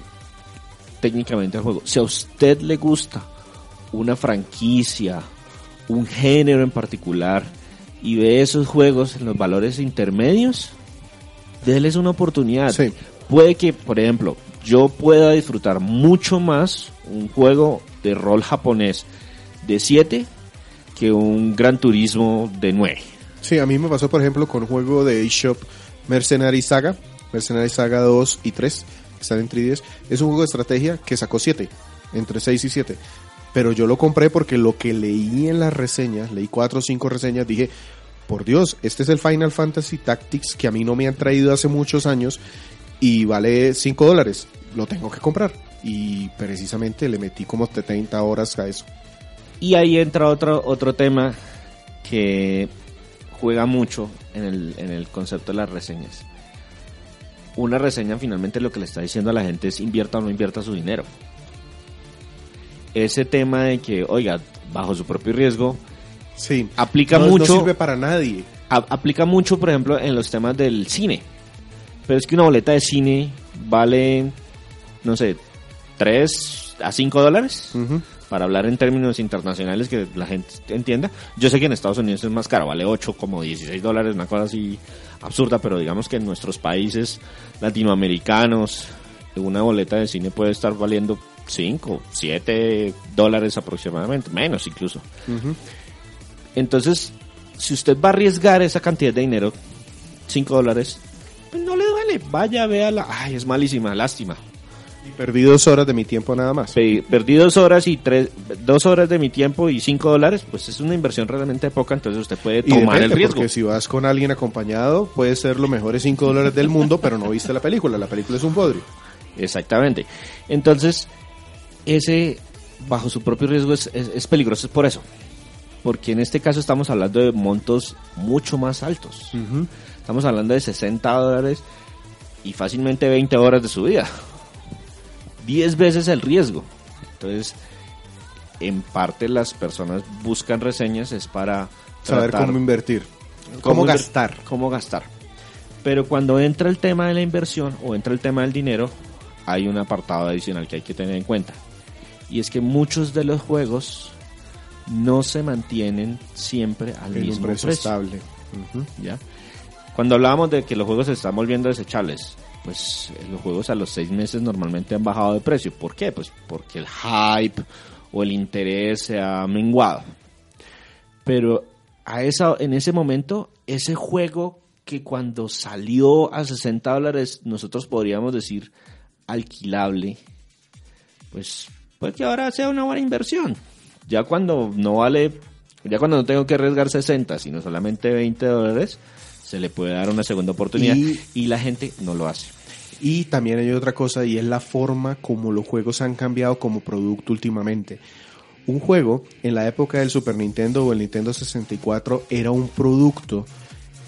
técnicamente el juego. Si a usted le gusta una franquicia, un género en particular, y ve esos juegos en los valores intermedios, déles una oportunidad. Sí. Puede que, por ejemplo, yo pueda disfrutar mucho más un juego de rol japonés de 7 que un Gran Turismo de 9. Sí, a mí me pasó, por ejemplo, con un juego de eShop Mercenary Saga, Mercenary Saga 2 y 3, que están en 3DS. Es un juego de estrategia que sacó 7, entre 6 y 7. Pero yo lo compré porque lo que leí en las reseñas, leí 4 o 5 reseñas, dije, por Dios, este es el Final Fantasy Tactics que a mí no me han traído hace muchos años y vale 5 dólares. Lo tengo que comprar. Y precisamente le metí como 30 horas a eso. Y ahí entra otro, otro tema que juega mucho en el, en el concepto de las reseñas. Una reseña finalmente lo que le está diciendo a la gente es invierta o no invierta su dinero. Ese tema de que, oiga, bajo su propio riesgo, Sí. aplica No- mucho. No sirve para nadie. a- aplica mucho, por ejemplo, en los temas del cine. Pero es que una boleta de cine vale, no sé, 3 a 5 dólares. Para hablar en términos internacionales que la gente entienda. Yo sé que en Estados Unidos es más caro, vale 8, como 16 dólares, una cosa así absurda, pero digamos que en nuestros países latinoamericanos, una boleta de cine puede estar valiendo 5, 7 dólares aproximadamente, menos incluso. Entonces, si usted va a arriesgar esa cantidad de dinero, 5 dólares, pues no le duele. Vaya, véala. Ay, es malísima, lástima. Y perdí dos horas de mi tiempo nada más. Pe- Perdí dos horas y tres, dos horas de mi tiempo y 5 dólares, pues es una inversión realmente poca, entonces usted puede Y tomar depende, el riesgo. Porque si vas con alguien acompañado, puede ser los mejores 5 dólares del mundo, pero no viste la película. La película es un bodrio. Exactamente. Entonces, ese bajo su propio riesgo es, es- es peligroso, es por eso. Porque en este caso estamos hablando de montos mucho más altos. Estamos hablando de 60 dólares y fácilmente 20 horas de su vida. 10 veces el riesgo. Entonces, en parte las personas buscan reseñas es para Saber tratar- cómo invertir. Cómo, gastar. Cómo gastar. Pero cuando entra el tema de la inversión o entra el tema del dinero, hay un apartado adicional que hay que tener en cuenta. Y es que muchos de los juegos no se mantienen siempre al En un mismo precio precio. estable. ¿ya? Cuando hablábamos de que los juegos se están volviendo desechables, pues eh, los juegos a los seis meses normalmente han bajado de precio. ¿Por qué? Pues porque el hype o el interés se ha menguado. Pero a esa, en ese momento, ese juego que cuando salió a 60 dólares nosotros podríamos decir alquilable, pues puede que ahora sea una buena inversión. Ya cuando no vale, ya cuando no tengo que arriesgar 60, sino solamente 20 dólares, se le puede dar una segunda oportunidad y, Y- la gente no lo hace. Y también hay otra cosa y es la forma como los juegos han cambiado como producto últimamente. Un juego en la época del Super Nintendo o el Nintendo 64 era un producto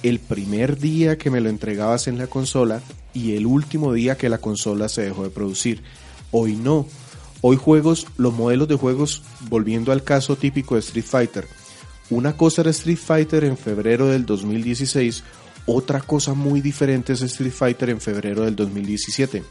el primer día que me lo entregabas en la consola y el último día que la consola se dejó de producir. Hoy no. Hoy juegos, los modelos de juegos, volviendo al caso típico de Street Fighter, una cosa era Street Fighter en febrero del 2016, otra cosa muy diferente es Street Fighter en febrero del 2017.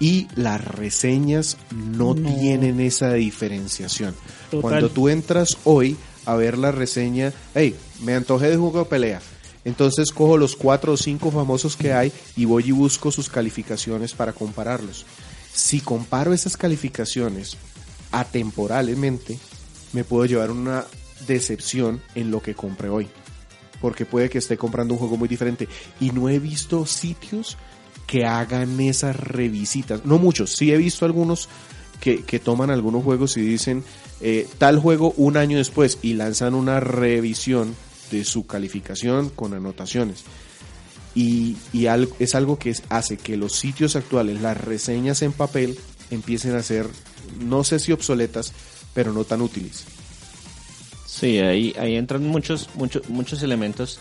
Y las reseñas no, No. tienen esa diferenciación. Total. Cuando tú entras hoy a ver la reseña, hey, me antojé de juego de pelea. Entonces cojo los cuatro o cinco famosos que hay y voy y busco sus calificaciones para compararlos. Si comparo esas calificaciones atemporalmente, me puedo llevar una decepción en lo que compré hoy. Porque puede que esté comprando un juego muy diferente. Y no he visto sitios que hagan esas revisitas. No muchos, sí he visto algunos que, que toman algunos juegos y dicen eh, tal juego un año después y lanzan una revisión de su calificación con anotaciones. Y, y al- es algo que hace que los sitios actuales, las reseñas en papel, empiecen a ser, no sé si obsoletas, pero no tan útiles. Sí, ahí, ahí entran muchos, muchos, muchos elementos.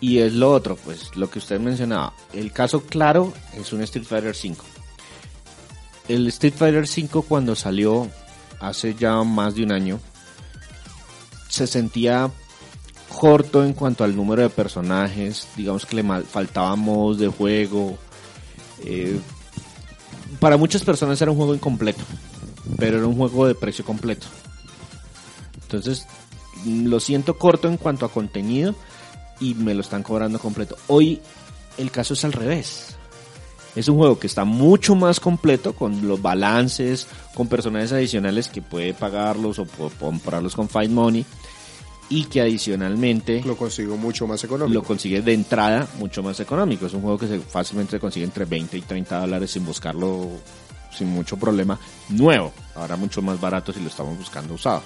Y es lo otro, pues lo que usted mencionaba. El caso claro es un Street Fighter 5. El Street Fighter 5 cuando salió hace ya más de un año, se sentía corto en cuanto al número de personajes, digamos que le mal- faltaba modos de juego. eh, para muchas personas era un juego incompleto, pero era un juego de precio completo. Entonces, mm, lo siento corto en cuanto a contenido y me lo están cobrando completo. Hoy el caso es al revés. Es un juego que está mucho más completo con los balances, con personajes adicionales que puede pagarlos o puede comprarlos con Fight Money y que adicionalmente Lo consigo mucho más económico. lo consigue de entrada mucho más económico. Es un juego que se, fácilmente se consigue entre 20 y 30 dólares sin buscarlo sin mucho problema. Nuevo, ahora mucho más barato si lo estamos buscando usado.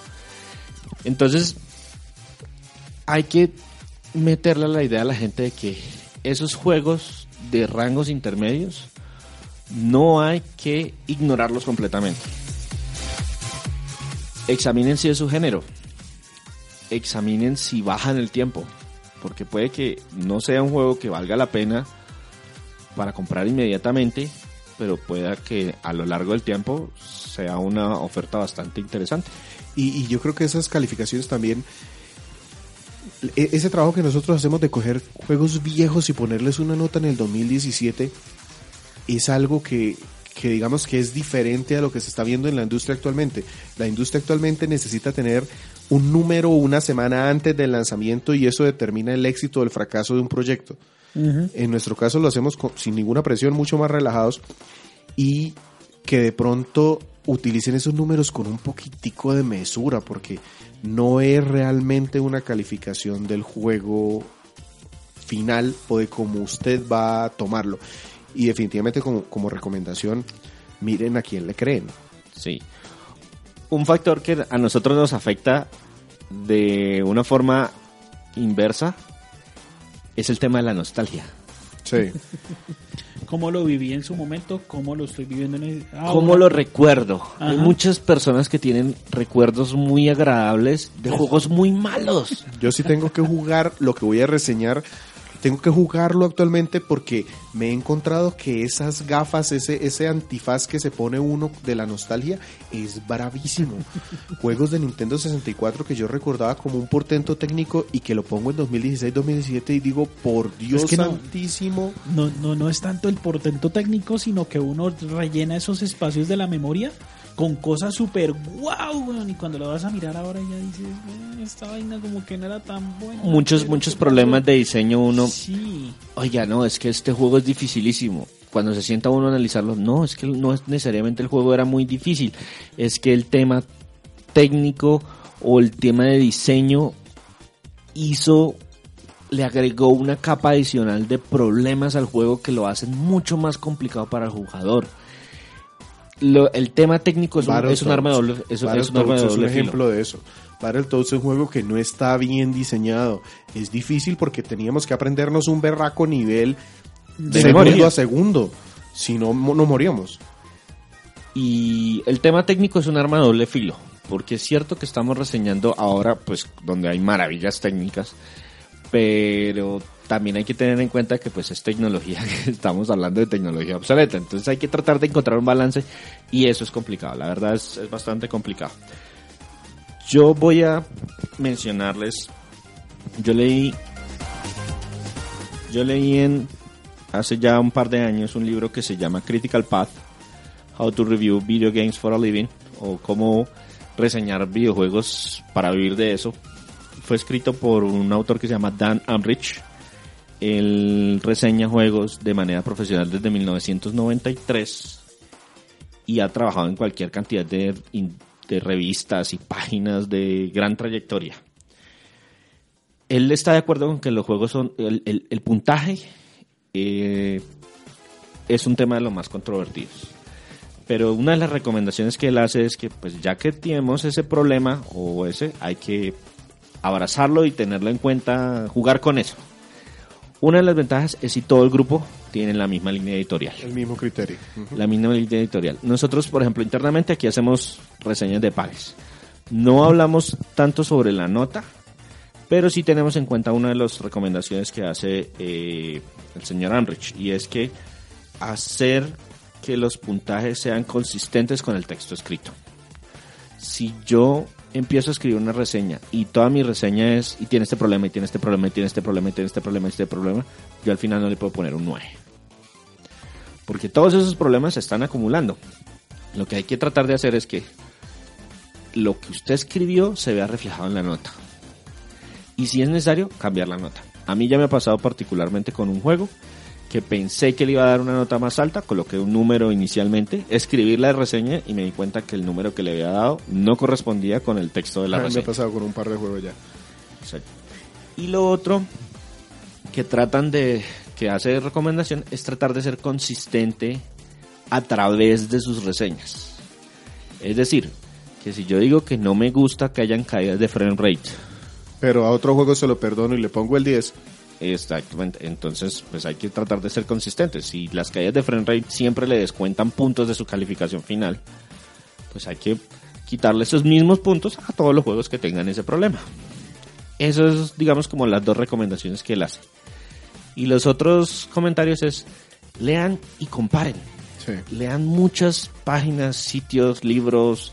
Entonces, hay que meterle la idea a la gente de que esos juegos de rangos intermedios no hay que ignorarlos completamente. Examinen si es su género examinen si bajan el tiempo. Porque puede que no sea un juego que valga la pena para comprar inmediatamente, pero pueda que a lo largo del tiempo sea una oferta bastante interesante. Y, y yo creo que esas calificaciones también, e- ese trabajo que nosotros hacemos de coger juegos viejos y ponerles una nota en el 2017, es algo que, que digamos que es diferente a lo que se está viendo en la industria actualmente. La industria actualmente necesita tener un número una semana antes del lanzamiento y eso determina el éxito o el fracaso de un proyecto. En nuestro caso lo hacemos con- sin ninguna presión, mucho más relajados y que de pronto utilicen esos números con un poquitico de mesura porque no es realmente una calificación del juego final o de cómo usted va a tomarlo. Y definitivamente como, como recomendación, miren a quién le creen. Sí. Un factor que a nosotros nos afecta de una forma inversa es el tema de la nostalgia. Sí. ¿Cómo lo viví en su momento? ¿Cómo lo estoy viviendo en el... ahora? ¿Cómo lo recuerdo? Hay muchas personas que tienen recuerdos muy agradables de juegos muy malos. Yo sí tengo que jugar lo que voy a reseñar. Tengo que jugarlo actualmente porque me he encontrado que esas gafas, ese, ese antifaz que se pone uno de la nostalgia es bravísimo. Juegos de Nintendo 64 que yo recordaba como un portento técnico y que lo pongo en 2016-2017 y digo, por Dios que no. santísimo, No, no, no es tanto el portento técnico, sino que uno rellena esos espacios de la memoria con cosas súper guau, weón, y cuando lo vas a mirar ahora ya dices, "Eh, esta vaina como que no era tan buena. Muchos, muchos ¿qué problemas pasó?". de diseño uno. Sí, Oiga, no, es que este juego es dificilísimo. Cuando se sienta uno a analizarlo, no, es que no es necesariamente el juego era muy difícil. Es que el tema técnico o el tema de diseño hizo, le agregó una capa adicional de problemas al juego que lo hacen mucho más complicado para el jugador. Lo- el tema técnico es un, es un arma de doble, es, es un arma de Battletoads es un doble filo. ejemplo de eso. Battletoads es un juego que no está bien diseñado. Es difícil porque teníamos que aprendernos un berraco nivel de memoria. segundo a segundo. Si no, no moríamos. Y el tema técnico es un arma de doble filo, porque es cierto que estamos reseñando ahora, pues, donde hay maravillas técnicas, pero también hay que tener en cuenta que, pues, es tecnología, estamos hablando de tecnología obsoleta, entonces hay que tratar de encontrar un balance y eso es complicado, la verdad es, es bastante complicado. Yo voy a mencionarles, yo leí, yo leí hace ya un par de años un libro que se llama Critical Path, How to Review Video Games for a Living o cómo reseñar videojuegos para vivir de eso. Fue escrito por un autor que se llama Dan Amrich. Él reseña juegos de manera profesional desde 1993 y ha trabajado en cualquier cantidad de, revistas y páginas de gran trayectoria. Él está de acuerdo con que los juegos son el puntaje eh, es un tema de los más controvertidos. Pero una de las recomendaciones que él hace es que, pues ya que tenemos ese problema o ese, hay que abrazarlo y tenerlo en cuenta, jugar con eso. Una de las ventajas es si todo el grupo tiene la misma línea editorial. El mismo criterio. La misma línea editorial. Nosotros, por ejemplo, internamente aquí hacemos reseñas de pares. No hablamos tanto sobre la nota, pero sí tenemos en cuenta una de las recomendaciones que hace eh, el señor Amrich, y es que hacer que los puntajes sean consistentes con el texto escrito. Si yo empiezo a escribir una reseña y toda mi reseña es, y tiene este problema, y tiene este problema, y tiene este problema, y tiene este problema, y este problema, yo al final no le puedo poner un 9. Porque todos esos problemas se están acumulando. Lo que hay que tratar de hacer es que lo que usted escribió se vea reflejado en la nota. Y si es necesario, cambiar la nota. A mí ya me ha pasado particularmente con un juego que pensé que le iba a dar una nota más alta, coloqué un número inicialmente, escribí la reseña y me di cuenta que el número que le había dado no correspondía con el texto de la Ah, me reseña. ha pasado con un par de juegos ya. Exacto. Y lo otro que tratan de, que hace recomendación es tratar de ser consistente a través de sus reseñas. Es decir, que si yo digo que no me gusta que hayan caídas de frame rate, Pero a otro juego se lo perdono y le pongo el 10. Exactamente, entonces pues hay que tratar de ser consistentes. Si las caídas de frame rate siempre le descuentan puntos de su calificación final, pues hay que quitarle esos mismos puntos a todos los juegos que tengan ese problema. Eso es, digamos, como las dos recomendaciones que él hace. Y los otros comentarios es, lean y comparen. Sí. Lean muchas páginas, sitios, libros,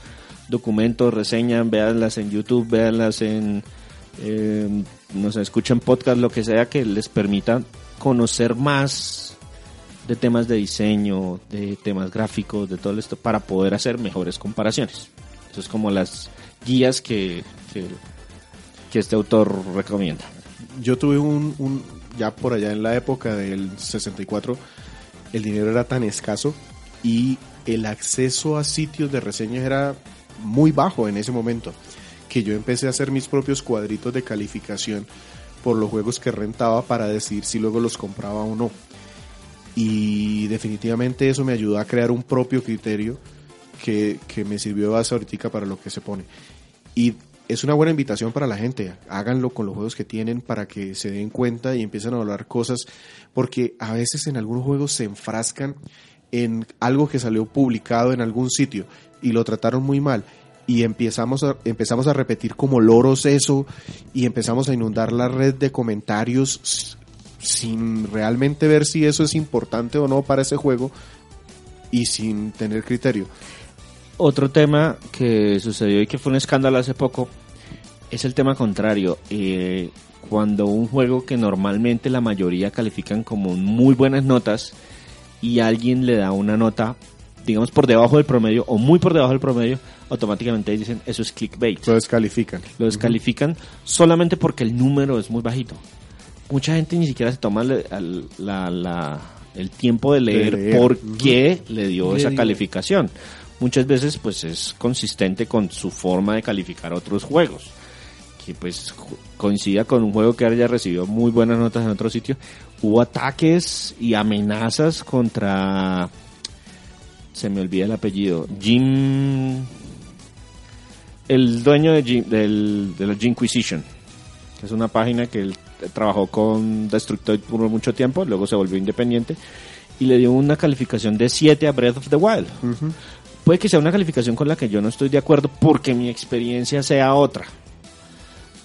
documentos, reseñan, véanlas en YouTube, véanlas en, eh, no sé, escuchen podcast, lo que sea que les permita conocer más de temas de diseño, de temas gráficos, de todo esto, para poder hacer mejores comparaciones. Eso es como las guías que, que, este autor recomienda. Yo tuve un, un- ya por allá en la época del 64, el dinero era tan escaso y el acceso a sitios de reseñas era muy bajo en ese momento, que yo empecé a hacer mis propios cuadritos de calificación por los juegos que rentaba para decidir si luego los compraba o no. Y definitivamente eso me ayudó a crear un propio criterio que, que me sirvió de base ahorita para lo que se pone. Y es una buena invitación para la gente. Háganlo con los juegos que tienen para que se den cuenta y empiecen a hablar cosas, porque a veces en algunos juegos se enfrascan en algo que salió publicado en algún sitio y lo trataron muy mal. Y empezamos a, empezamos a repetir como loros eso y empezamos a inundar la red de comentarios sin realmente ver si eso es importante o no para ese juego y sin tener criterio. Otro tema que sucedió y que fue un escándalo hace poco es el tema contrario. Eh, cuando un juego que normalmente la mayoría califican como muy buenas notas y alguien le da una nota, digamos, por debajo del promedio o muy por debajo del promedio, automáticamente dicen eso es clickbait. Lo descalifican. Lo descalifican solamente porque el número es muy bajito. Mucha gente ni siquiera se toma la- la- la- el tiempo de leer, leer. por qué le dio Le esa dio. calificación. Muchas veces pues es consistente con su forma de calificar otros juegos. Que pues coincida con un juego que haya recibido muy buenas notas en otro sitio. Hubo ataques y amenazas contra... Se me olvida el apellido. Jim el dueño de, Jim- del, de la Jinquisition, que es una página que él trabajó con Destructoid por mucho tiempo, luego se volvió independiente y le dio una calificación de 7 a Breath of the Wild. Puede que sea una calificación con la que yo no estoy de acuerdo porque mi experiencia sea otra,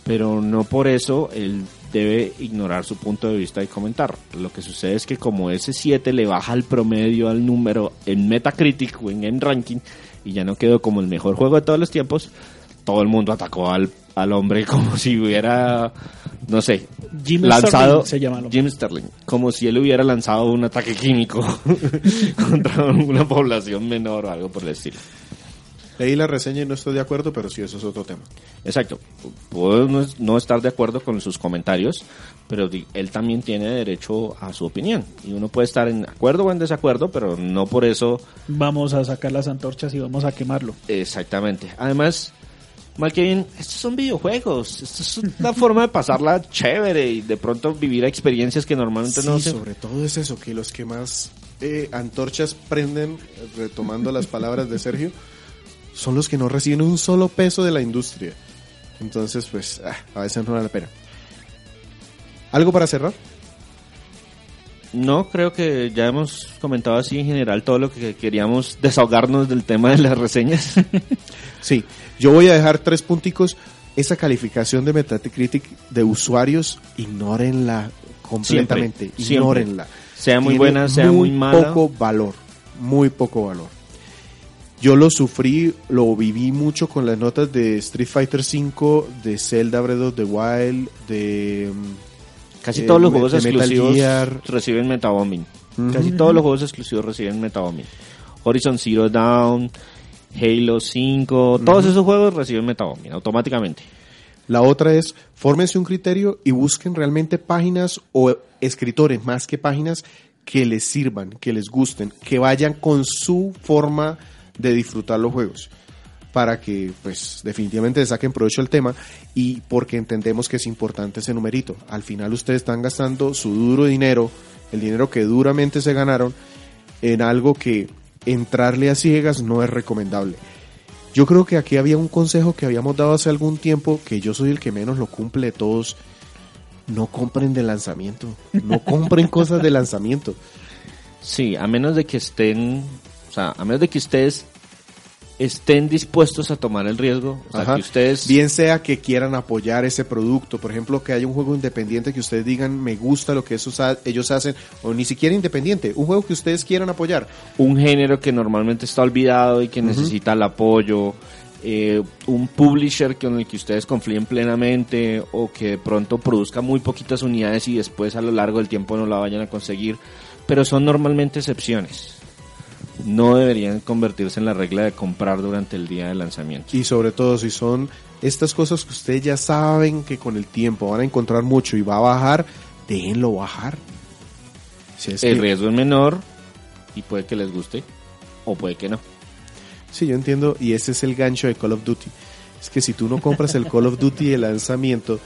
pero no por eso él debe ignorar su punto de vista y comentar. Lo que sucede es que como ese 7 le baja el promedio al número en Metacritic o en Ranking y ya no quedó como el mejor juego de todos los tiempos, todo el mundo atacó al, al hombre como si hubiera, no sé, Jim lanzado Sterling se llama. Jim Sterling, como si él hubiera lanzado un ataque químico contra una población menor o algo por el estilo. Leí la reseña y no estoy de acuerdo, pero sí, eso es otro tema. Exacto. Puedo no, estar de acuerdo con sus comentarios, pero él también tiene derecho a su opinión. Y uno puede estar en acuerdo o en desacuerdo, pero no por eso Vamos a sacar las antorchas y vamos a quemarlo. exactamente. Además, mal que bien, estos son videojuegos. Esto es una forma de pasarla chévere y de pronto vivir experiencias que normalmente Sí, no se... sobre todo es eso, que los que más eh, antorchas prenden, retomando las palabras de Sergio, son los que no reciben un solo peso de la industria. Entonces, pues, ah, a veces no vale la pena. ¿Algo para cerrar? No, creo que ya hemos comentado así en general todo lo que queríamos desahogarnos del tema de las reseñas. Sí, yo voy a dejar tres punticos. Esa calificación de Metacritic de usuarios, ignórenla completamente. Siempre, siempre. ignórenla. sea muy Tiene buena, sea muy mala. poco valor, muy poco valor. Yo lo sufrí, lo viví mucho con las notas de Street Fighter V, de Zelda Breath of the Wild, de... Casi eh, todos los de juegos exclusivos Gear. reciben metabombing. Casi todos los juegos exclusivos reciben metabombing. Horizon Zero Dawn, Halo 5, todos esos juegos reciben metabombing automáticamente. La otra es, fórmense un criterio y busquen realmente páginas o escritores más que páginas que les sirvan, que les gusten, que vayan con su forma de disfrutar los juegos para que pues definitivamente saquen provecho al tema y porque entendemos que es importante ese numerito. Al final ustedes están gastando su duro dinero, el dinero que duramente se ganaron en algo que entrarle a ciegas no es recomendable. Yo creo que aquí había un consejo que habíamos dado hace algún tiempo, que yo soy el que menos lo cumple de todos. No compren de lanzamiento. No compren cosas de lanzamiento. Sí, a menos de que estén, o sea, a menos de que ustedes estén dispuestos a tomar el riesgo, o sea, Ajá. que ustedes Bien sea que quieran apoyar ese producto, por ejemplo, que haya un juego independiente que ustedes digan me gusta lo que esos ha- ellos hacen, o ni siquiera independiente, un juego que ustedes quieran apoyar. un género que normalmente está olvidado y que necesita el apoyo, eh, un publisher con el que ustedes confíen plenamente o que de pronto produzca muy poquitas unidades y después a lo largo del tiempo no la vayan a conseguir, pero son normalmente excepciones. No deberían convertirse en la regla de comprar durante el día de lanzamiento. Y sobre todo si son estas cosas que ustedes ya saben que con el tiempo van a encontrar mucho y va a bajar, déjenlo bajar. Si es El que- riesgo es menor y puede que les guste o puede que no. Sí, yo entiendo, y ese es el gancho de Call of Duty. Es que si tú no compras el Call of Duty de lanzamiento,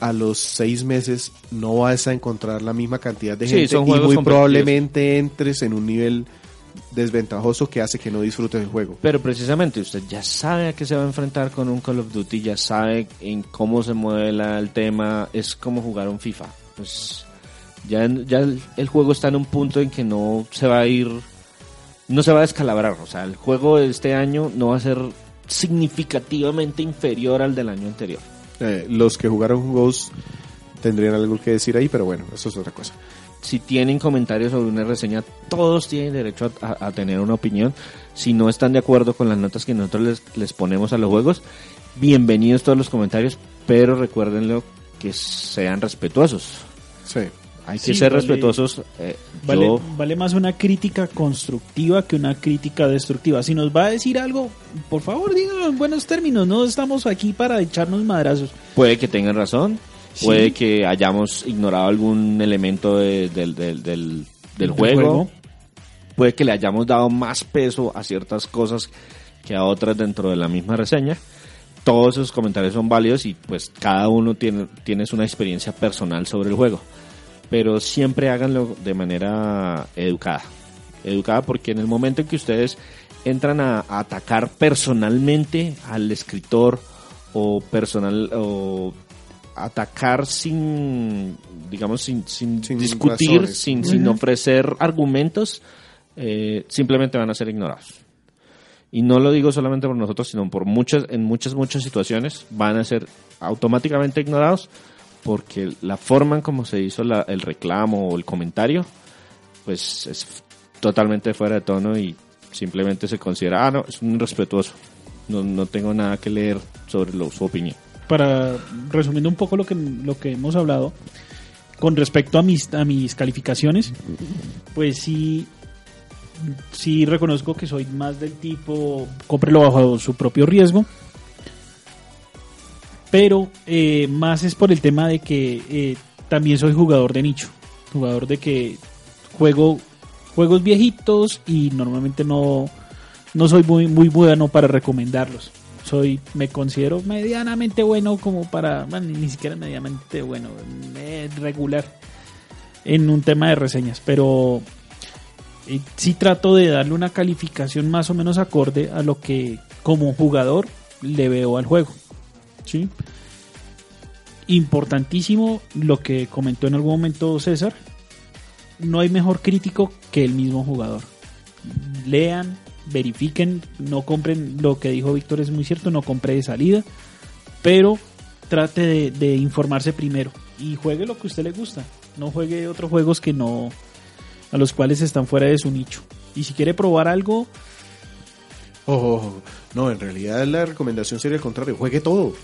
a los seis meses no vas a encontrar la misma cantidad de gente y muy probablemente entres en un nivel desventajoso que hace que no disfrutes el juego. Pero precisamente usted ya sabe a qué se va a enfrentar con un Call of Duty, ya sabe en cómo se mueve la- el tema, es como jugar un FIFA. Pues ya, ya el, el juego está en un punto en que no se va a ir, no se va a descalabrar. O sea, el juego de este año no va a ser significativamente inferior al del año anterior. Eh, los que jugaron Ghost tendrían algo que decir ahí, pero bueno, eso es otra cosa. Si tienen comentarios sobre una reseña, todos tienen derecho a, a- a tener una opinión. Si no están de acuerdo con las notas que nosotros les, les ponemos a los juegos, bienvenidos todos los comentarios, pero recuérdenlo que sean respetuosos. Sí. Hay que Sí, ser vale. respetuosos. eh, Vale, yo- vale más una crítica constructiva que una crítica destructiva. Si nos va a decir algo, por favor, díganlo en buenos términos. No estamos aquí para echarnos madrazos. puede que tengan razón, Sí. puede que hayamos ignorado algún elemento de- del, del, del- del Del juego. juego. puede que le hayamos dado más peso a ciertas cosas que a otras dentro de la misma reseña. Todos esos comentarios son válidos y pues cada uno tiene tienes una experiencia personal sobre el juego. Pero siempre háganlo de manera educada. Educada porque en el momento en que ustedes entran a, a atacar personalmente al escritor o personal o atacar sin digamos sin, sin, Sin discutir razones. sin, sin ofrecer argumentos eh, simplemente van a ser ignorados. Y no lo digo solamente por nosotros sino por muchas en muchas muchas situaciones van a ser automáticamente ignorados porque la forma en cómo se hizo la- el reclamo o el comentario pues es totalmente fuera de tono y simplemente se considera ah no es un irrespetuoso no, no tengo nada que leer sobre lo- su opinión Para resumiendo un poco lo que, lo que hemos hablado, con respecto a mis, a mis calificaciones, pues sí, sí reconozco que soy más del tipo, cómprelo bajo su propio riesgo. Pero eh, más es por el tema de que eh, también soy jugador de nicho. Jugador de que juego juegos viejitos y normalmente no, no soy muy, muy bueno para recomendarlos. Soy, me considero medianamente bueno como para, bueno, ni siquiera medianamente bueno, eh, regular en un tema de reseñas, pero eh, sí trato de darle una calificación más o menos acorde a lo que como jugador le veo al juego. ¿sí? Importantísimo lo que comentó en algún momento César. No hay mejor crítico que el mismo jugador. Lean, verifiquen, no compren lo que dijo Víctor es muy cierto, no compre de salida, pero trate de, de informarse primero y juegue lo que a usted le gusta. No juegue otros juegos que no a los cuales están fuera de su nicho. Y si quiere probar algo, Ojo, ojo. No, en realidad la recomendación sería el contrario. Juegue todo.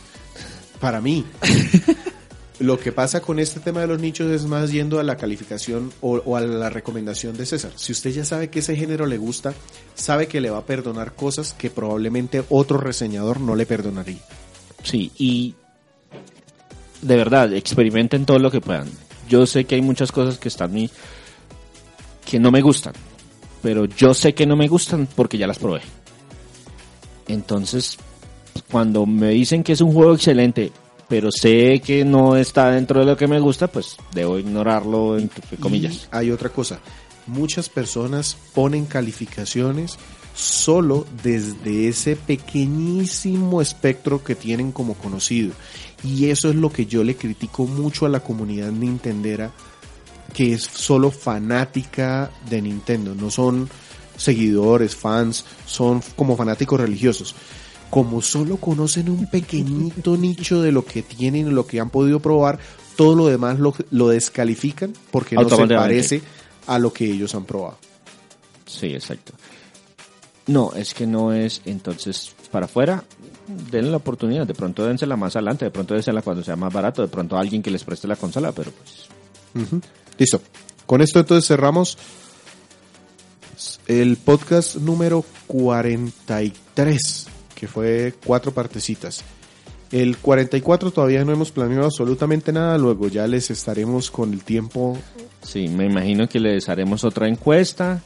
Para mí. Lo que pasa con este tema de los nichos es más yendo a la calificación o, a la recomendación de César. Si usted ya sabe que ese género le gusta, sabe que le va a perdonar cosas que probablemente otro reseñador no le perdonaría. Sí, y de verdad, experimenten todo lo que puedan. Yo sé que hay muchas cosas que están mí que no me gustan, pero yo sé que no me gustan porque ya las probé. Entonces, cuando me dicen que es un juego excelente, pero sé que no está dentro de lo que me gusta, pues debo ignorarlo entre comillas. Y hay otra cosa. Muchas personas ponen calificaciones solo desde ese pequeñísimo espectro que tienen como conocido. Y eso es lo que yo le critico mucho a la comunidad nintendera, que es solo fanática de Nintendo. No son seguidores, fans, son como fanáticos religiosos. Como solo conocen un pequeñito nicho de lo que tienen lo que han podido probar, todo lo demás lo, lo descalifican porque no se parece a lo que ellos han probado. Sí, exacto. No, es que no es, entonces, para afuera, denle la oportunidad, de pronto dénsela más adelante, de pronto dénsela cuando sea más barato, de pronto a alguien que les preste la consola, pero pues... Listo. Con esto entonces cerramos el podcast número 43, que fue cuatro partecitas. El 44 todavía no hemos planeado absolutamente nada, luego ya les estaremos con el tiempo. Sí, me imagino que les haremos otra encuesta,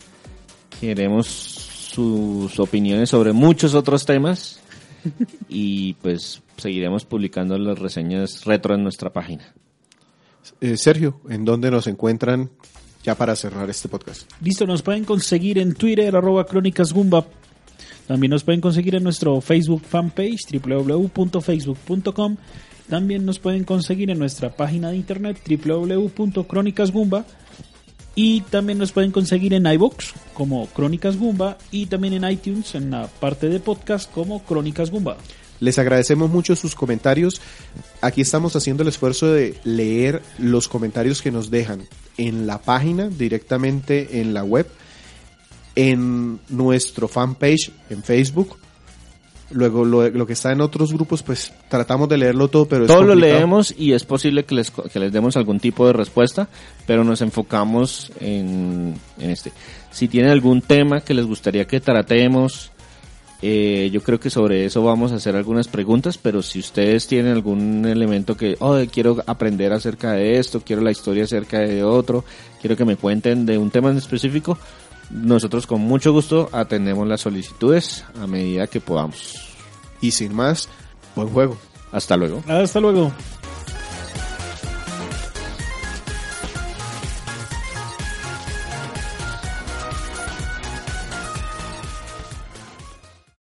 queremos sus opiniones sobre muchos otros temas y pues seguiremos publicando las reseñas retro en nuestra página. Eh, Sergio, ¿en dónde nos encuentran ya para cerrar este podcast? Listo, nos pueden conseguir en Twitter, arroba Crónicas Gumba. También nos pueden conseguir en nuestro Facebook fanpage, www.facebook.com. También nos pueden conseguir en nuestra página de internet, www.crónicasgumba. Y también nos pueden conseguir en iBox como Crónicas Gumba y también en iTunes en la parte de podcast como Crónicas Gumba. Les agradecemos mucho sus comentarios. Aquí estamos haciendo el esfuerzo de leer los comentarios que nos dejan en la página, directamente en la web, en nuestro fanpage en Facebook. Luego lo, lo que está en otros grupos, pues tratamos de leerlo todo, pero es Todo lo leemos y es posible que les, que les demos algún tipo de respuesta, pero nos enfocamos en, en este. Si tienen algún tema que les gustaría que tratemos, eh, yo creo que sobre eso vamos a hacer algunas preguntas, pero si ustedes tienen algún elemento que, oh, quiero aprender acerca de esto, quiero la historia acerca de otro, quiero que me cuenten de un tema en específico, nosotros con mucho gusto atendemos las solicitudes a medida que podamos. Y sin más, buen juego. Hasta luego. Hasta luego.